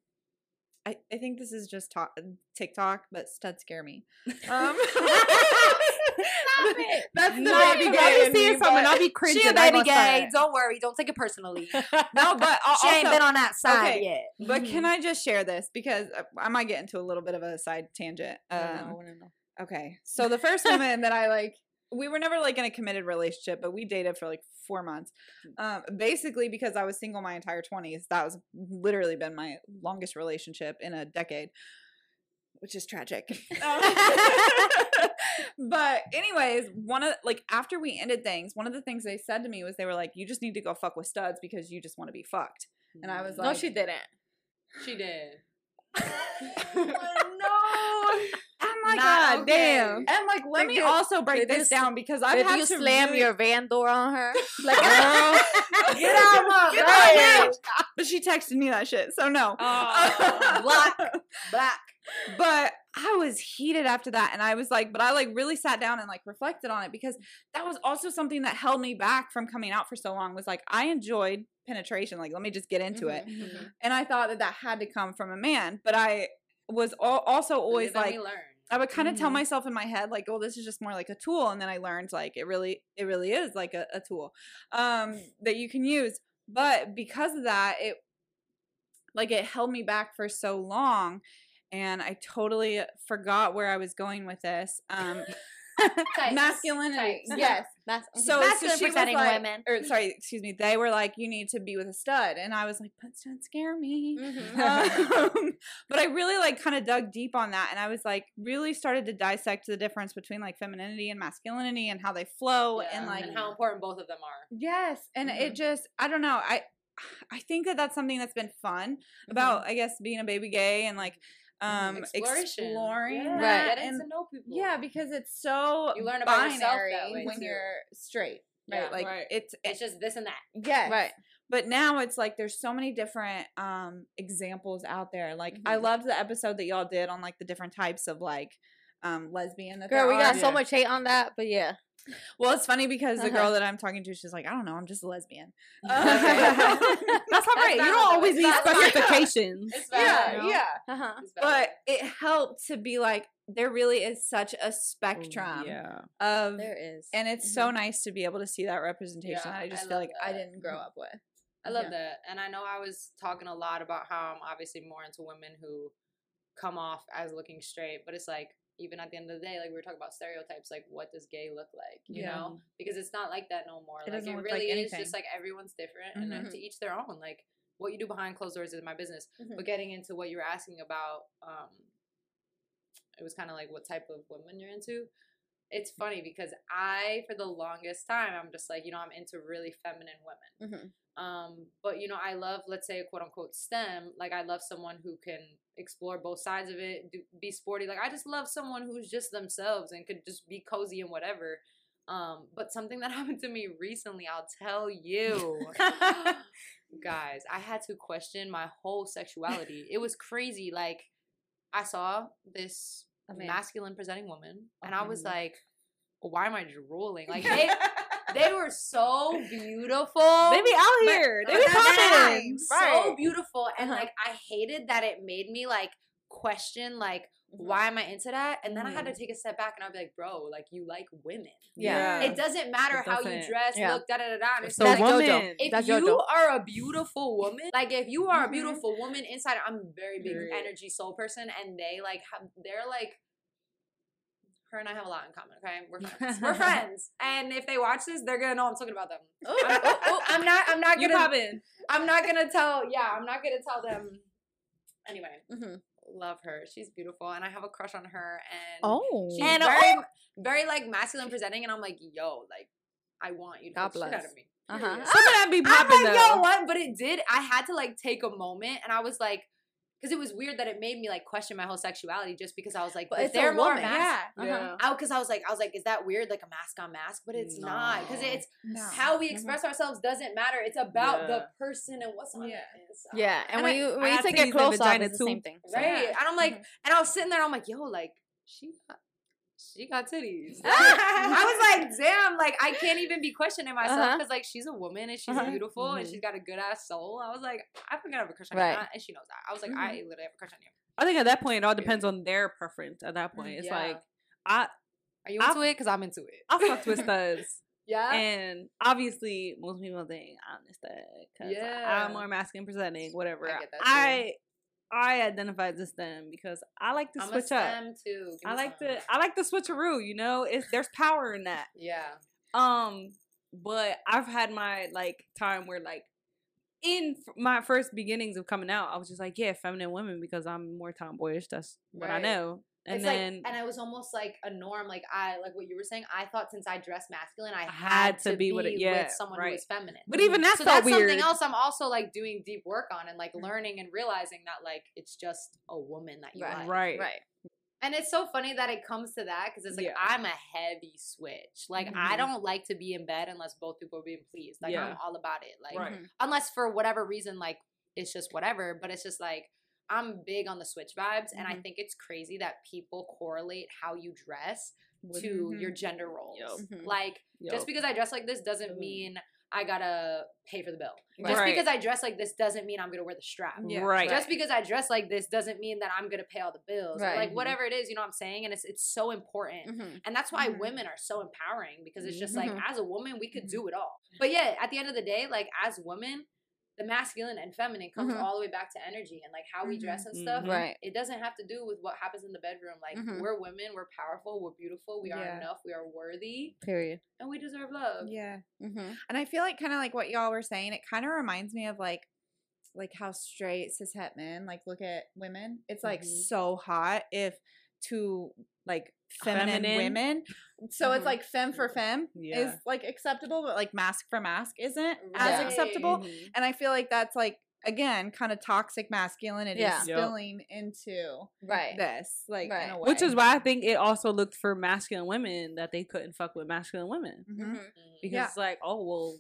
I, I think this is just talk, TikTok, but studs scare me. Um, it. That's the No, baby 'cause gay I'll be seeing me, something. I'll be cringing. She a I baby gay. Don't worry. Don't take it personally. no, but al- she ain't been on that side okay, yet. But can I just share this because uh, I might get into a little bit of a side tangent. I Um, wanna know, I wanna know. Okay. So the first woman that I like, we were never like in a committed relationship, but we dated for like four months. Um, basically because I was single my entire twenties. That was literally been my longest relationship in a decade, which is tragic. Um, but anyways, one of like after we ended things, one of the things they said to me was they were like, "You just need to go fuck with studs because you just want to be fucked." And I was like, No, she didn't. She did. no. I'm like, Not God ah, okay. damn. And like, let Did me you- also break you this down because I've Did had you to slam really- your van door on her? Like, Girl, Get out of my Get. But she texted me that shit, so no. Oh, Black. Black. But I was heated after that, and I was like, but I like really sat down and like reflected on it because that was also something that held me back from coming out for so long. Was like I enjoyed penetration. Like, let me just get into it, Mhm. and I thought that that had to come from a man. But I was al- also always like. I would kind of tell Mhm. myself in my head like, "Oh, this is just more like a tool," and then I learned like it really, it really is like a, a tool um, that you can use. But because of that, it like it held me back for so long, and I totally forgot where I was going with this. Um, masculinity, yes. Mas- So, so Masculine she was presenting like, women. or sorry, excuse me. They were like, "You need to be with a stud," and I was like, "But studs scare me." Mhm. um, but I really like kind of dug deep on that, and I was like really started to dissect the difference between like femininity and masculinity and how they flow, Yeah, and like and how important both of them are. yes, and Mhm. it just I don't know I I think that that's something that's been fun about I guess being a baby gay and like um Exploration. exploring Yeah, that Getting and to know people. yeah because it's so You learn about yourself binary that way, when too. you're straight right Yeah. like Right. it's it's just this and that. yes Right. but now it's like there's so many different um examples out there like i Mhm. loved the episode that y'all did on like the different types of like um lesbian that Girl, we got are. so much hate on that, but yeah. well it's funny because the Uh-huh. girl that i'm talking to she's like i don't know i'm just a lesbian That's not right. You don't always need specifications. It's yeah you know? yeah Uh-huh. But it helped to be like there really is such a spectrum Yeah. of There is. and it's so nice to be able to see that representation Yeah, that i just I feel love like i didn't grow up with I love Yeah. that. And I know I was talking a lot about how I'm obviously more into women who come off as looking straight, but it's like even at the end of the day, like we were talking about stereotypes, like what does gay look like? You Yeah. know? Because it's not like that no more. It like it look like really is just like everyone's different and then Mhm. to each their own. Like what you do behind closed doors is my business. Mhm. But getting into what you were asking about, um, it was kind of like what type of women you're into. It's funny because I, for the longest time, I'm just like, you know, I'm into really feminine women. Mhm. Um, but you know, I love, let's say, quote unquote stem. Like, I love someone who can explore both sides of it, do, be sporty. Like, I just love someone who's just themselves and could just be cozy and whatever. Um, but something that happened to me recently, I'll tell you. Guys, I had to question my whole sexuality. It was crazy. Like, I saw this masculine presenting woman, and I was Mhm. like, why am I drooling? Like, they were so beautiful. They be out But- here. They but be popping. thing, So beautiful. And Uh-huh. like I hated that it made me like question like why am I into that? And then I had to take a step back and I'd be like, bro, like you like women. Yeah. It doesn't matter It how you dress, Yeah. look, da da da da. And It's So like, JoJo. woman. if That's you JoJo. are a beautiful woman, like if you are a Mhm. beautiful woman inside, I'm a very big Period. energy soul person, and they like have they're like her and I have a lot in common. Okay, we're friends. we're friends, and if they watch this, they're gonna know I'm talking about them. I'm, oh, oh, I'm not. I'm not You gonna. popping. I'm not gonna tell. Yeah, I'm not gonna tell them. Anyway, Mhm. love her. She's beautiful, and I have a crush on her. And Oh. she's And very, very like masculine presenting, and I'm like, yo, like, I want you to God fuck the shit out of me. Uh-huh. Some of that be I'm popping like, though. yo, what? But it did. I had to like take a moment, and I was like, because it was weird that it made me like question my whole sexuality, just because I was like, But but it's a they're more woman. mas- yeah Uh-huh. Yeah. Out because I was like, I was like, is that weird, like a masc on masc? But it's not because it's no. how we mm-hmm. express ourselves doesn't matter. It's about Yeah. the person and what's on Yeah. the inside. Yeah, and, And when I- you I when you had take it close up, it's the same thing. So. right. Yeah. And I'm like, mm-hmm. and I was sitting there, I'm like, yo, like she got she got titties. I was like, damn, like I can't even be questioning myself Uh-huh. because like she's a woman and she's Uh-huh. beautiful and Mhm. she's got a good ass soul. I was like, I think I have a crush on Right. you, and she knows that. I was like, Mhm. I literally have a crush on you. I think at that point it all depends on their preference. At that point, it's Yeah. like I Are you I- into it? Because I'm into it. I fucked with studs. yeah. And obviously, most people think I'm a stud because Yeah. I'm more masculine presenting, whatever. I get that too. I I identify as a stem because I like to I'm a switch up. stem too. Give I like some. to I like the switcheroo. You know, it's there's power in that. Yeah. Um, but I've had my like time where like in my first beginnings of coming out, I was just like, yeah, feminine women because I'm more tomboyish. That's what I know. And it's then like, and I was almost like a norm. Like I, like what you were saying. I thought since I dressed masculine, I, I had, to be with, yeah, someone right. who was feminine. but even that so felt that's weird. something else. I'm also like doing deep work on and like learning and realizing that like it's just a woman that you Right. like. Right. Right. And it's so funny that it comes to that because it's like Yeah. I'm a heavy switch. Like I Mhm. don't like to be in bed unless both people are being pleased. Like Yeah. I'm all about it. Like Right. Mhm. unless for whatever reason, like it's just whatever. But it's just like I'm big on the switch vibes, and I Mhm. think it's crazy that people correlate how you dress With- to Mhm. your gender roles. Yo. Mhm. Like Yo. just because I dress like this doesn't mean I gotta pay for the bill. Right. Just Right. because I dress like this doesn't mean I'm gonna wear the strap. Yeah. right. Just because I dress like this doesn't mean that I'm gonna pay all the bills. Right. Like Mhm. whatever it is, you know what I'm saying? And it's it's so important. Mhm. And that's why Mhm. women are so empowering because it's just like Mhm. as a woman we could do it all. But yeah, at the end of the day, like as women, the masculine and feminine comes Mhm. all the way back to energy and like how we dress and stuff. Right. It doesn't have to do with what happens in the bedroom. Like Mhm. we're women, we're powerful, we're beautiful, we are Yeah. enough, we are worthy, Period. and we deserve love. Yeah. Mm-hmm. And I feel like kind of like what y'all were saying, it kind of reminds me of like like how straight cishet men like look at women. It's like Mhm. so hot if two like feminine, Feminine. women. So it's Mhm. like femme for femme Yeah. is like acceptable, but like masc for masc isn't Right. as acceptable. Mhm. And I feel like that's like again kind of toxic masculinity Yeah. Yep. spilling into Right. this like in Right. a way. Which is why I think it also looked for masculine women that they couldn't fuck with masculine women Mhm. Mhm. Mm. because Yeah. it's like, oh well,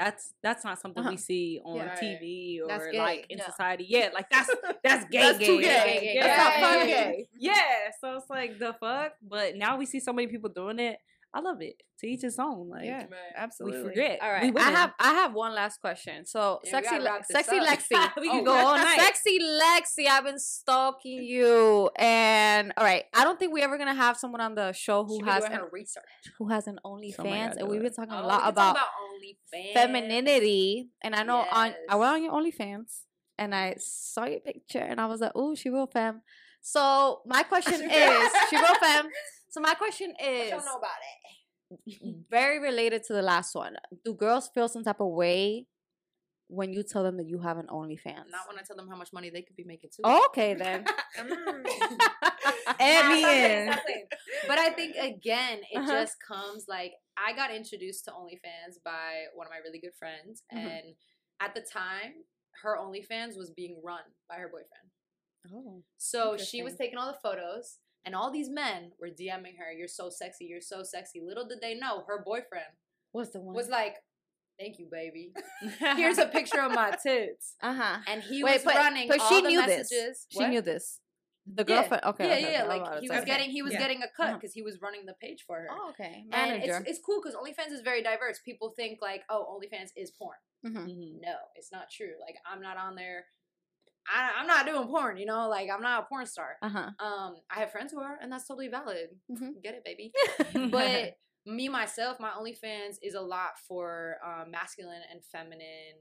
that's that's not something Uh-huh. we see on Yeah. TV or That's gay. like in Yeah. society. Yeah, like that's that's gay. That's gay. too Like, gay. yeah. That's not fun Gay. gay. Yeah, so it's like the fuck, but now we see so many people doing it. I love it. To each his own. Like Yeah. Right. Absolutely. we forget. All We. I have I have one last question. So Yeah, sexy Le- sexy up. Lexie. we Oh, can go all night. Sexy Lexie, I've been stalking you, and all right, I don't think we're ever gonna have someone on the show who She has an, her research. who has an OnlyFans, Oh God, and we've been talking Oh, a lot can about, OnlyFans. femininity. And I know on I went on your OnlyFans, and I saw your picture, and I was like, oh, she real femme. So my question is, she real femme. So my question I is, don't know about it. very related to the last one. Do girls feel some type of way when you tell them that you have an OnlyFans? Not when I tell them how much money they could be making too. Okay then. Add Nah, me in. But I think again, it Uh-huh. just comes like I got introduced to OnlyFans by one of my really good friends, Mhm. and at the time, her OnlyFans was being run by her boyfriend. oh. So she was taking all the photos, and all these men were DMing her, "You're so sexy, you're so sexy." Little did they know, her boyfriend What's the one? was like, "Thank you, baby. Here's a picture of my tits," uh huh. and he Wait, was but, running but all she the knew messages. this. She What? knew this. The girlfriend. Okay. yeah, okay, yeah, okay, yeah. Like he was Okay. getting he was Yeah. getting a cut Uh-huh. because he was running the page for her. Oh, okay. And Manager. it's, it's cool because OnlyFans is very diverse. People think like, oh, OnlyFans is porn. Mhm. Mhm. No, it's not true. Like I'm not on there. I, I'm not doing porn. You know, like I'm not a porn star. Uh huh. Um, I have friends who are, and that's totally valid. Mhm. Get it, baby. but me myself, my OnlyFans is a lot for um, masculine and feminine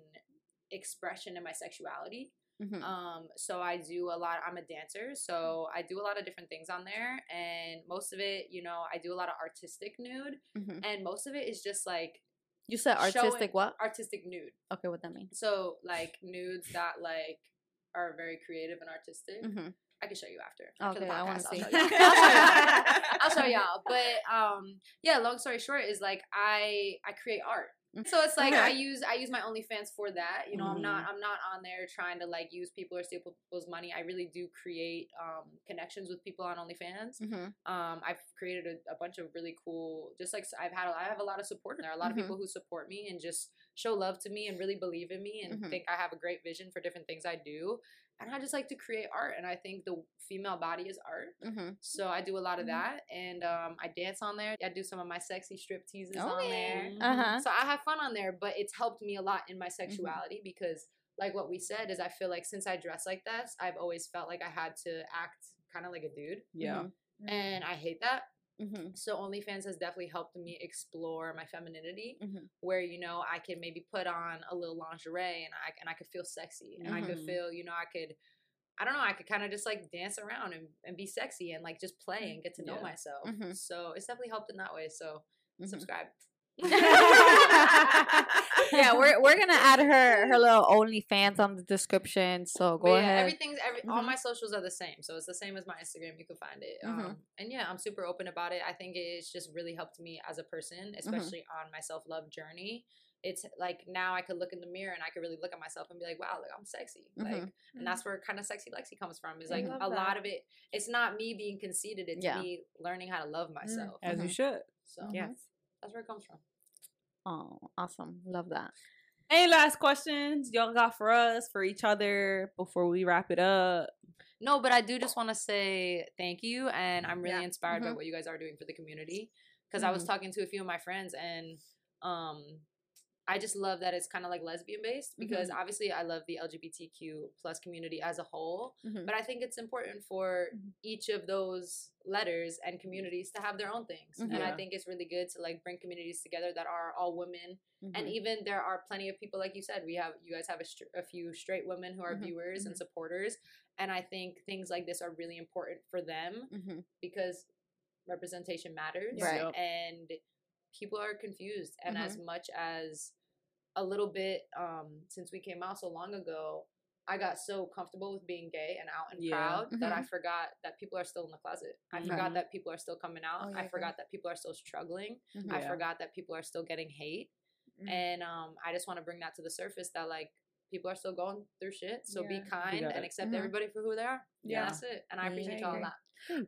expression in my sexuality. Mhm. Um, so I do a lot. I'm a dancer, so I do a lot of different things on there, and most of it, you know, I do a lot of artistic nude, Mhm. and most of it is just like You said artistic what? artistic nude. Okay, what that means? So like nudes that like are very creative and artistic. Mm-hmm. I can show you after. after the Okay, I want to see. I'll show y'all. I'll show y'all. But um, yeah. Long story short is like I I create art. Mm. So it's like Okay. I use I use my OnlyFans for that. You know, I'm not Mm-hmm. I'm not on there trying to like use people or steal people's money. I really do create um connections with people on OnlyFans. Mm-hmm. Um, I've created a, a bunch of really cool, just like I've had, a, I have a lot of support in there. A lot Mhm. of people who support me and just show love to me and really believe in me and Mhm. think I have a great vision for different things I do. and I just like to create art, and I think the female body is art. Mm-hmm. So I do a lot of Mhm. that, and um, I dance on there. I do some of my sexy strip teases Oh, on there. Uh huh. So I have fun on there, but it's helped me a lot in my sexuality because, like what we said, is I feel like since I dress like this, I've always felt like I had to act kind of like a dude, Yeah. and I hate that. Mm-hmm. So OnlyFans has definitely helped me explore my femininity, Mhm. where you know I can maybe put on a little lingerie and I and I could feel sexy and I could Mhm. feel you know I could. I don't know. I could kind of just like dance around and, and be sexy and like just play and get to know Yeah. myself. Mhm. So it's definitely helped in that way. So subscribe. yeah, we're we're gonna add her her little OnlyFans on the description. So go yeah, ahead. everything's every all Mhm. my socials are the same, so it's the same as my Instagram. You can find it, Mhm. um, and yeah, I'm super open about it. I think it's just really helped me as a person, especially on my self love journey. It's like now I could look in the mirror and I could really look at myself and be like, wow, like I'm sexy, like, Mhm. and that's where kind of sexy Lexie comes from. Is like a that. lot of it. It's not me being conceited; it's Yeah. me learning how to love myself. As you should. So Yes. That's where it comes from. Oh, awesome! Love that. Any last questions y'all got for us, for each other before we wrap it up? No, but I do just want to say thank you, and I'm really Yeah. inspired by Mhm. what you guys are doing for the community. Because I was Mhm. talking to a few of my friends, and um, I just love that it's kind of like lesbian based. Because obviously, I love the LGBTQ plus community as a whole, Mhm. but I think it's important for Mhm. each of those letters and communities to have their own things. And I think it's really good to like bring communities together that are all women and Mhm. even there are plenty of people like you said we have you guys have a, str- a few straight women who are Mhm, viewers and supporters and i think things like this are really important for them because representation matters Right. And people are confused and as much as a little bit um since we came out so long ago I got so comfortable with being gay and out and Yeah. proud that Mm-hmm. I forgot that people are still in the closet. I Mhm. forgot that people are still coming out. Oh, yeah, I girl. forgot that people are still struggling. Mhm. I Yeah. forgot that people are still getting hate Mhm. and um i just want to bring that to the surface that like people are still going through shit so be kind and it. accept Mhm. everybody for who they are Yeah. yeah that's it and i appreciate I y'all a agree. lot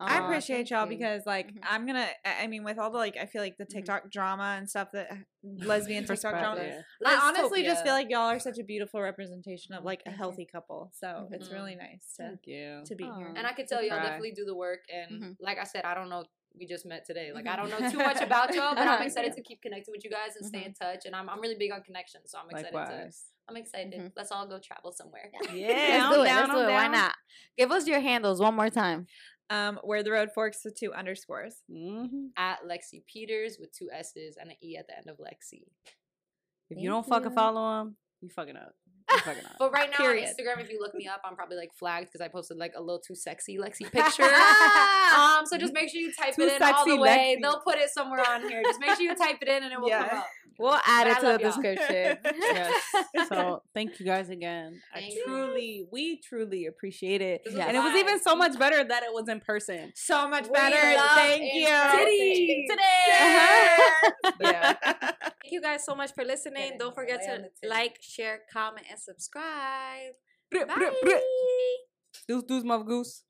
I appreciate y'all you. because like Mhm. I'm gonna I I mean with all the like I feel like the Mhm. TikTok drama and stuff that lesbian TikTok drama. Yeah. I honestly just feel like y'all are such a beautiful representation of like a healthy couple. So it's Mhm. really nice to Thank you. to be Aw. here. and i could tell y'all try. definitely do the work and Mhm. like i said i don't know we just met today like i don't know too much about y'all but i'm excited to keep connecting with you guys and stay in touch and i'm, I'm really big on connections so i'm excited to Likewise. I'm excited Mhm. let's all go travel somewhere Yeah, Let's I'm do it. down, Let's do I'm it. Why not? Give us your handles one more time. um where the road forks with two underscores. Mhm. at lexie peterss with two s's and an e at the end of lexi If Thank you don't fucking you. follow him, you fucking up. You fucking up. But right now Period. on Instagram, if you look me up, I'm probably like flagged because I posted like a little too sexy Lexie picture. um, so just make sure you type Too it in all the way. Lexie. They'll put it somewhere on here. Just make sure you type it in and it will Yeah. come up. We'll add But it to the description. yes. So thank you guys again. I Thank you. truly, we truly appreciate it. This was And it was even so much better that it was in person. So much We better. Thank in you. person. Uh-huh. Yeah. Thank you guys so much for listening. Getting Don't forget to like, share, comment, and subscribe. Bye. bruh, bruh. Deuce, deuce, mother goose.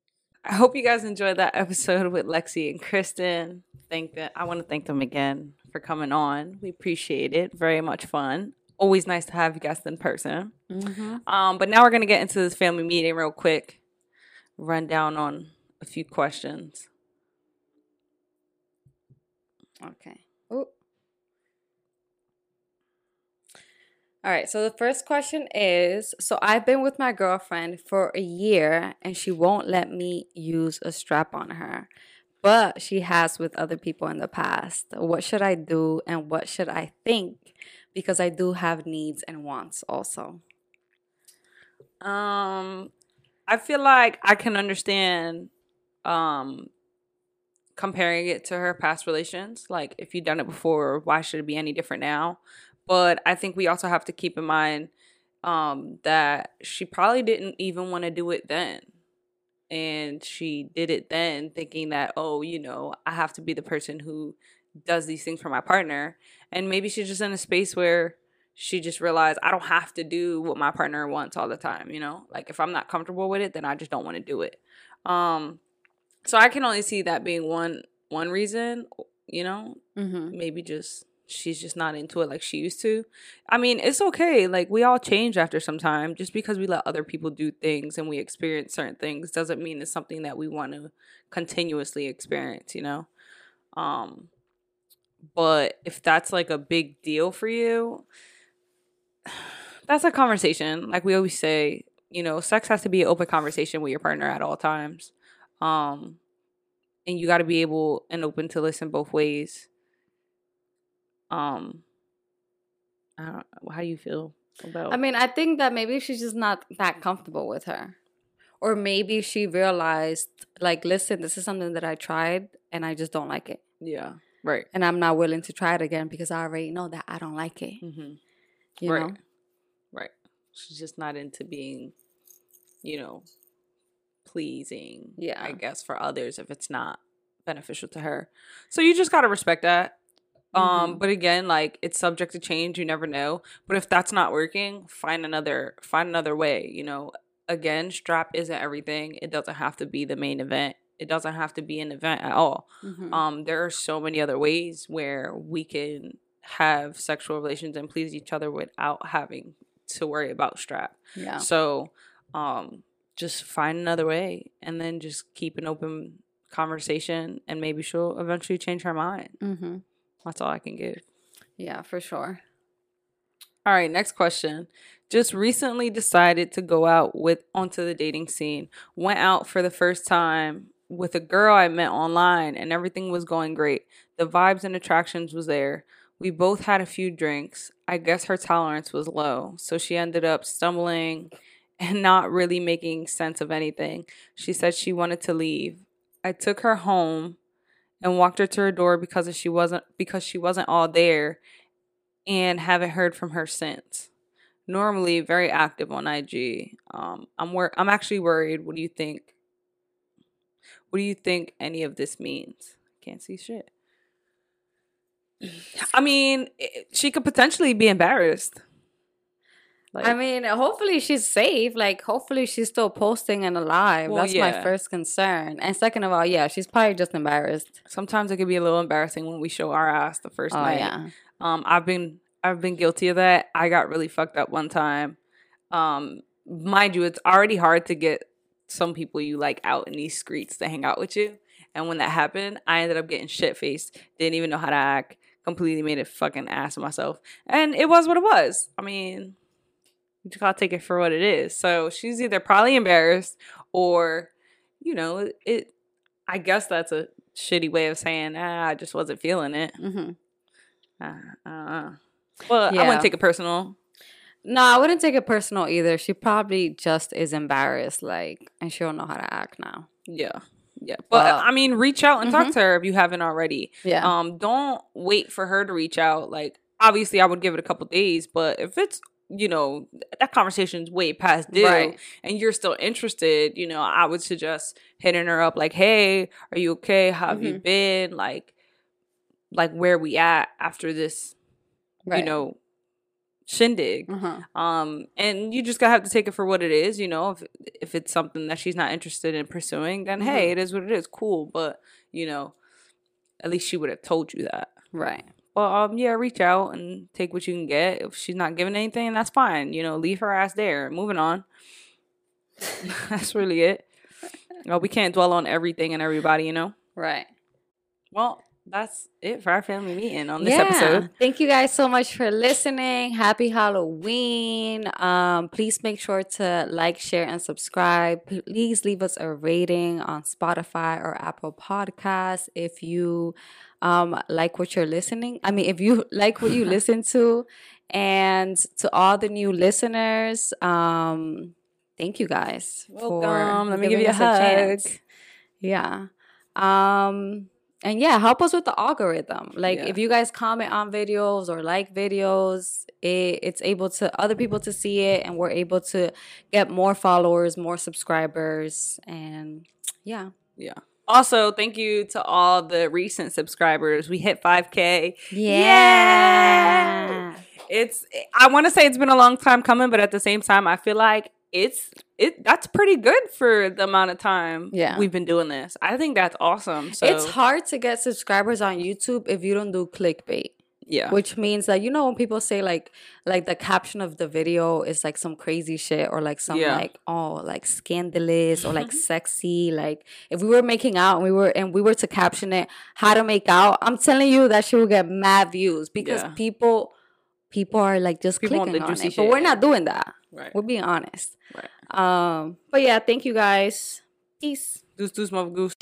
I hope you guys enjoyed that episode with Lexie and Kristin. Thank them. I want to thank them again for coming on. We appreciate it. Very much fun. Always nice to have guests in person. Um, but now we're gonna get into this family meeting real quick. Run down on a few questions. Okay. Ooh. All right. So the first question is So I've been with my girlfriend for a year and she won't let me use a strap on her, but she has with other people in the past. What should I do and what should I think? Because I do have needs and wants also. Um, I feel like I can understand um comparing it to her past relations. Like if you've done it before, why should it be any different now? But I think we also have to keep in mind um that she probably didn't even want to do it then. And she did it then thinking that, oh, you know, I have to be the person who does these things for my partner. And maybe she's just in a space where she just realized I don't have to do what my partner wants all the time, you know? Like if I'm not comfortable with it, then I just don't want to do it. Um so I can only see that being one one reason, you know? Mm-hmm. Maybe just she's just not into it like she used to. I mean, it's okay. Like we all change after some time. Just because we let other people do things and we experience certain things doesn't mean it's something that we want to continuously experience, you know? Um but if that's like a big deal for you, that's a conversation. Like we always say, you know, sex has to be an open conversation with your partner at all times. Um and you got to be able and open to listen both ways. Um I don't how do you feel about I mean, I think that maybe she's just not that comfortable with her. Or maybe she realized, like, listen, this is something that I tried and I just don't like it. yeah, right. And I'm not willing to try it again because I already know that I don't like it. Mm-hmm. You right. know? Right. She's just not into being, you know, pleasing. Yeah. I guess for others if it's not beneficial to her. So you just gotta respect that. Um, Mhm. but again, like it's subject to change. You never know. But if that's not working, find another find another way. You know, again, strap isn't everything. It doesn't have to be the main event. It doesn't have to be an event at all. Mhm. Um, there are so many other ways where we can have sexual relations and please each other without having to worry about strap. yeah. So, um, just find another way and then just keep an open conversation and maybe she'll eventually change her mind. Mm-hmm. That's all I can give. Yeah, for sure. All right, next question. Just recently decided to go out with onto the dating scene. Went out for the first time with a girl I met online and everything was going great. The vibes and attractions was there. We both had a few drinks. I guess her tolerance was low, so she ended up stumbling and not really making sense of anything. She said she wanted to leave. I took her home and walked her to her door because she wasn't because she wasn't all there and haven't heard from her since. Normally very active on IG. Um, I'm wor- I'm actually worried. What do you think? What do you think any of this means? Can't see shit. I mean, i- she could potentially be embarrassed. Like, I mean, hopefully she's safe. Like, hopefully she's still posting and alive. Well, That's yeah. my first concern. And second of all, yeah, she's probably just embarrassed. sometimes it can be a little embarrassing when we show our ass the first Oh night. yeah. Um, I've been I've been guilty of that. I got really fucked up one time. Um, mind you, it's already hard to get some people you like out in these streets to hang out with you. And when that happened, I ended up getting shit faced. Didn't even know how to act. Completely made a fucking ass of myself. And it was what it was. I mean, you just gotta take it for what it is. So she's either probably embarrassed or, you know, it. I guess that's a shitty way of saying, ah, I just wasn't feeling it. hmm Uh, uh, well, I wouldn't take it personal. No, I wouldn't take it personal either. She probably just is embarrassed, like, and she don't know how to act now. Yeah, yeah. But Well- I mean, reach out and talk Mhm. to her if you haven't already. Yeah. Um, don't wait for her to reach out. Like, obviously, I would give it a couple days, but if it's you know that conversation's way past due Right. and you're still interested, you know, I would suggest hitting her up like, "Hey, are you okay? How have you Mhm. been? Like, like where we at after this, right. you know, shindig?" Uh-huh. um and you just gotta have to take it for what it is you know if if it's something that she's not interested in pursuing then hey Mhm. it is what it is cool but you know at least she would have told you that Right. Well um yeah reach out and take what you can get if she's not giving anything that's fine you know leave her ass there moving on that's really it well we can't dwell on everything and everybody you know Right. well that's it for our family meeting on this episode Thank you guys so much for listening. Happy Halloween. Um, please make sure to like, share, and subscribe. Please leave us a rating on Spotify or Apple Podcasts if you um like what you're listening. I mean, if you like what you listen to. And to all the new listeners, um, thank you guys. for Welcome. Let me give you a hug. chance. Yeah. Um and yeah, help us with the algorithm. Like Yeah. if you guys comment on videos or like videos, it, it's able to other people to see it and we're able to get more followers, more subscribers and yeah. Yeah. Also, thank you to all the recent subscribers. We hit 5K. Yeah. It's I want to say it's been a long time coming, but at the same time, I feel like it's it that's pretty good for the amount of time Yeah. we've been doing this. I think that's awesome. So It's hard to get subscribers on YouTube if you don't do clickbait. Yeah. which means that you know when people say like like the caption of the video is like some crazy shit or like some Yeah. like oh like scandalous or like sexy like if we were making out and we were and we were to caption it how to make out i'm telling you that she will get mad views because Yeah. people people are like just People clicking the on juicy it but we're not doing that Right. we're being honest Right. um but yeah thank you guys peace Deuce, deuce, mother goose.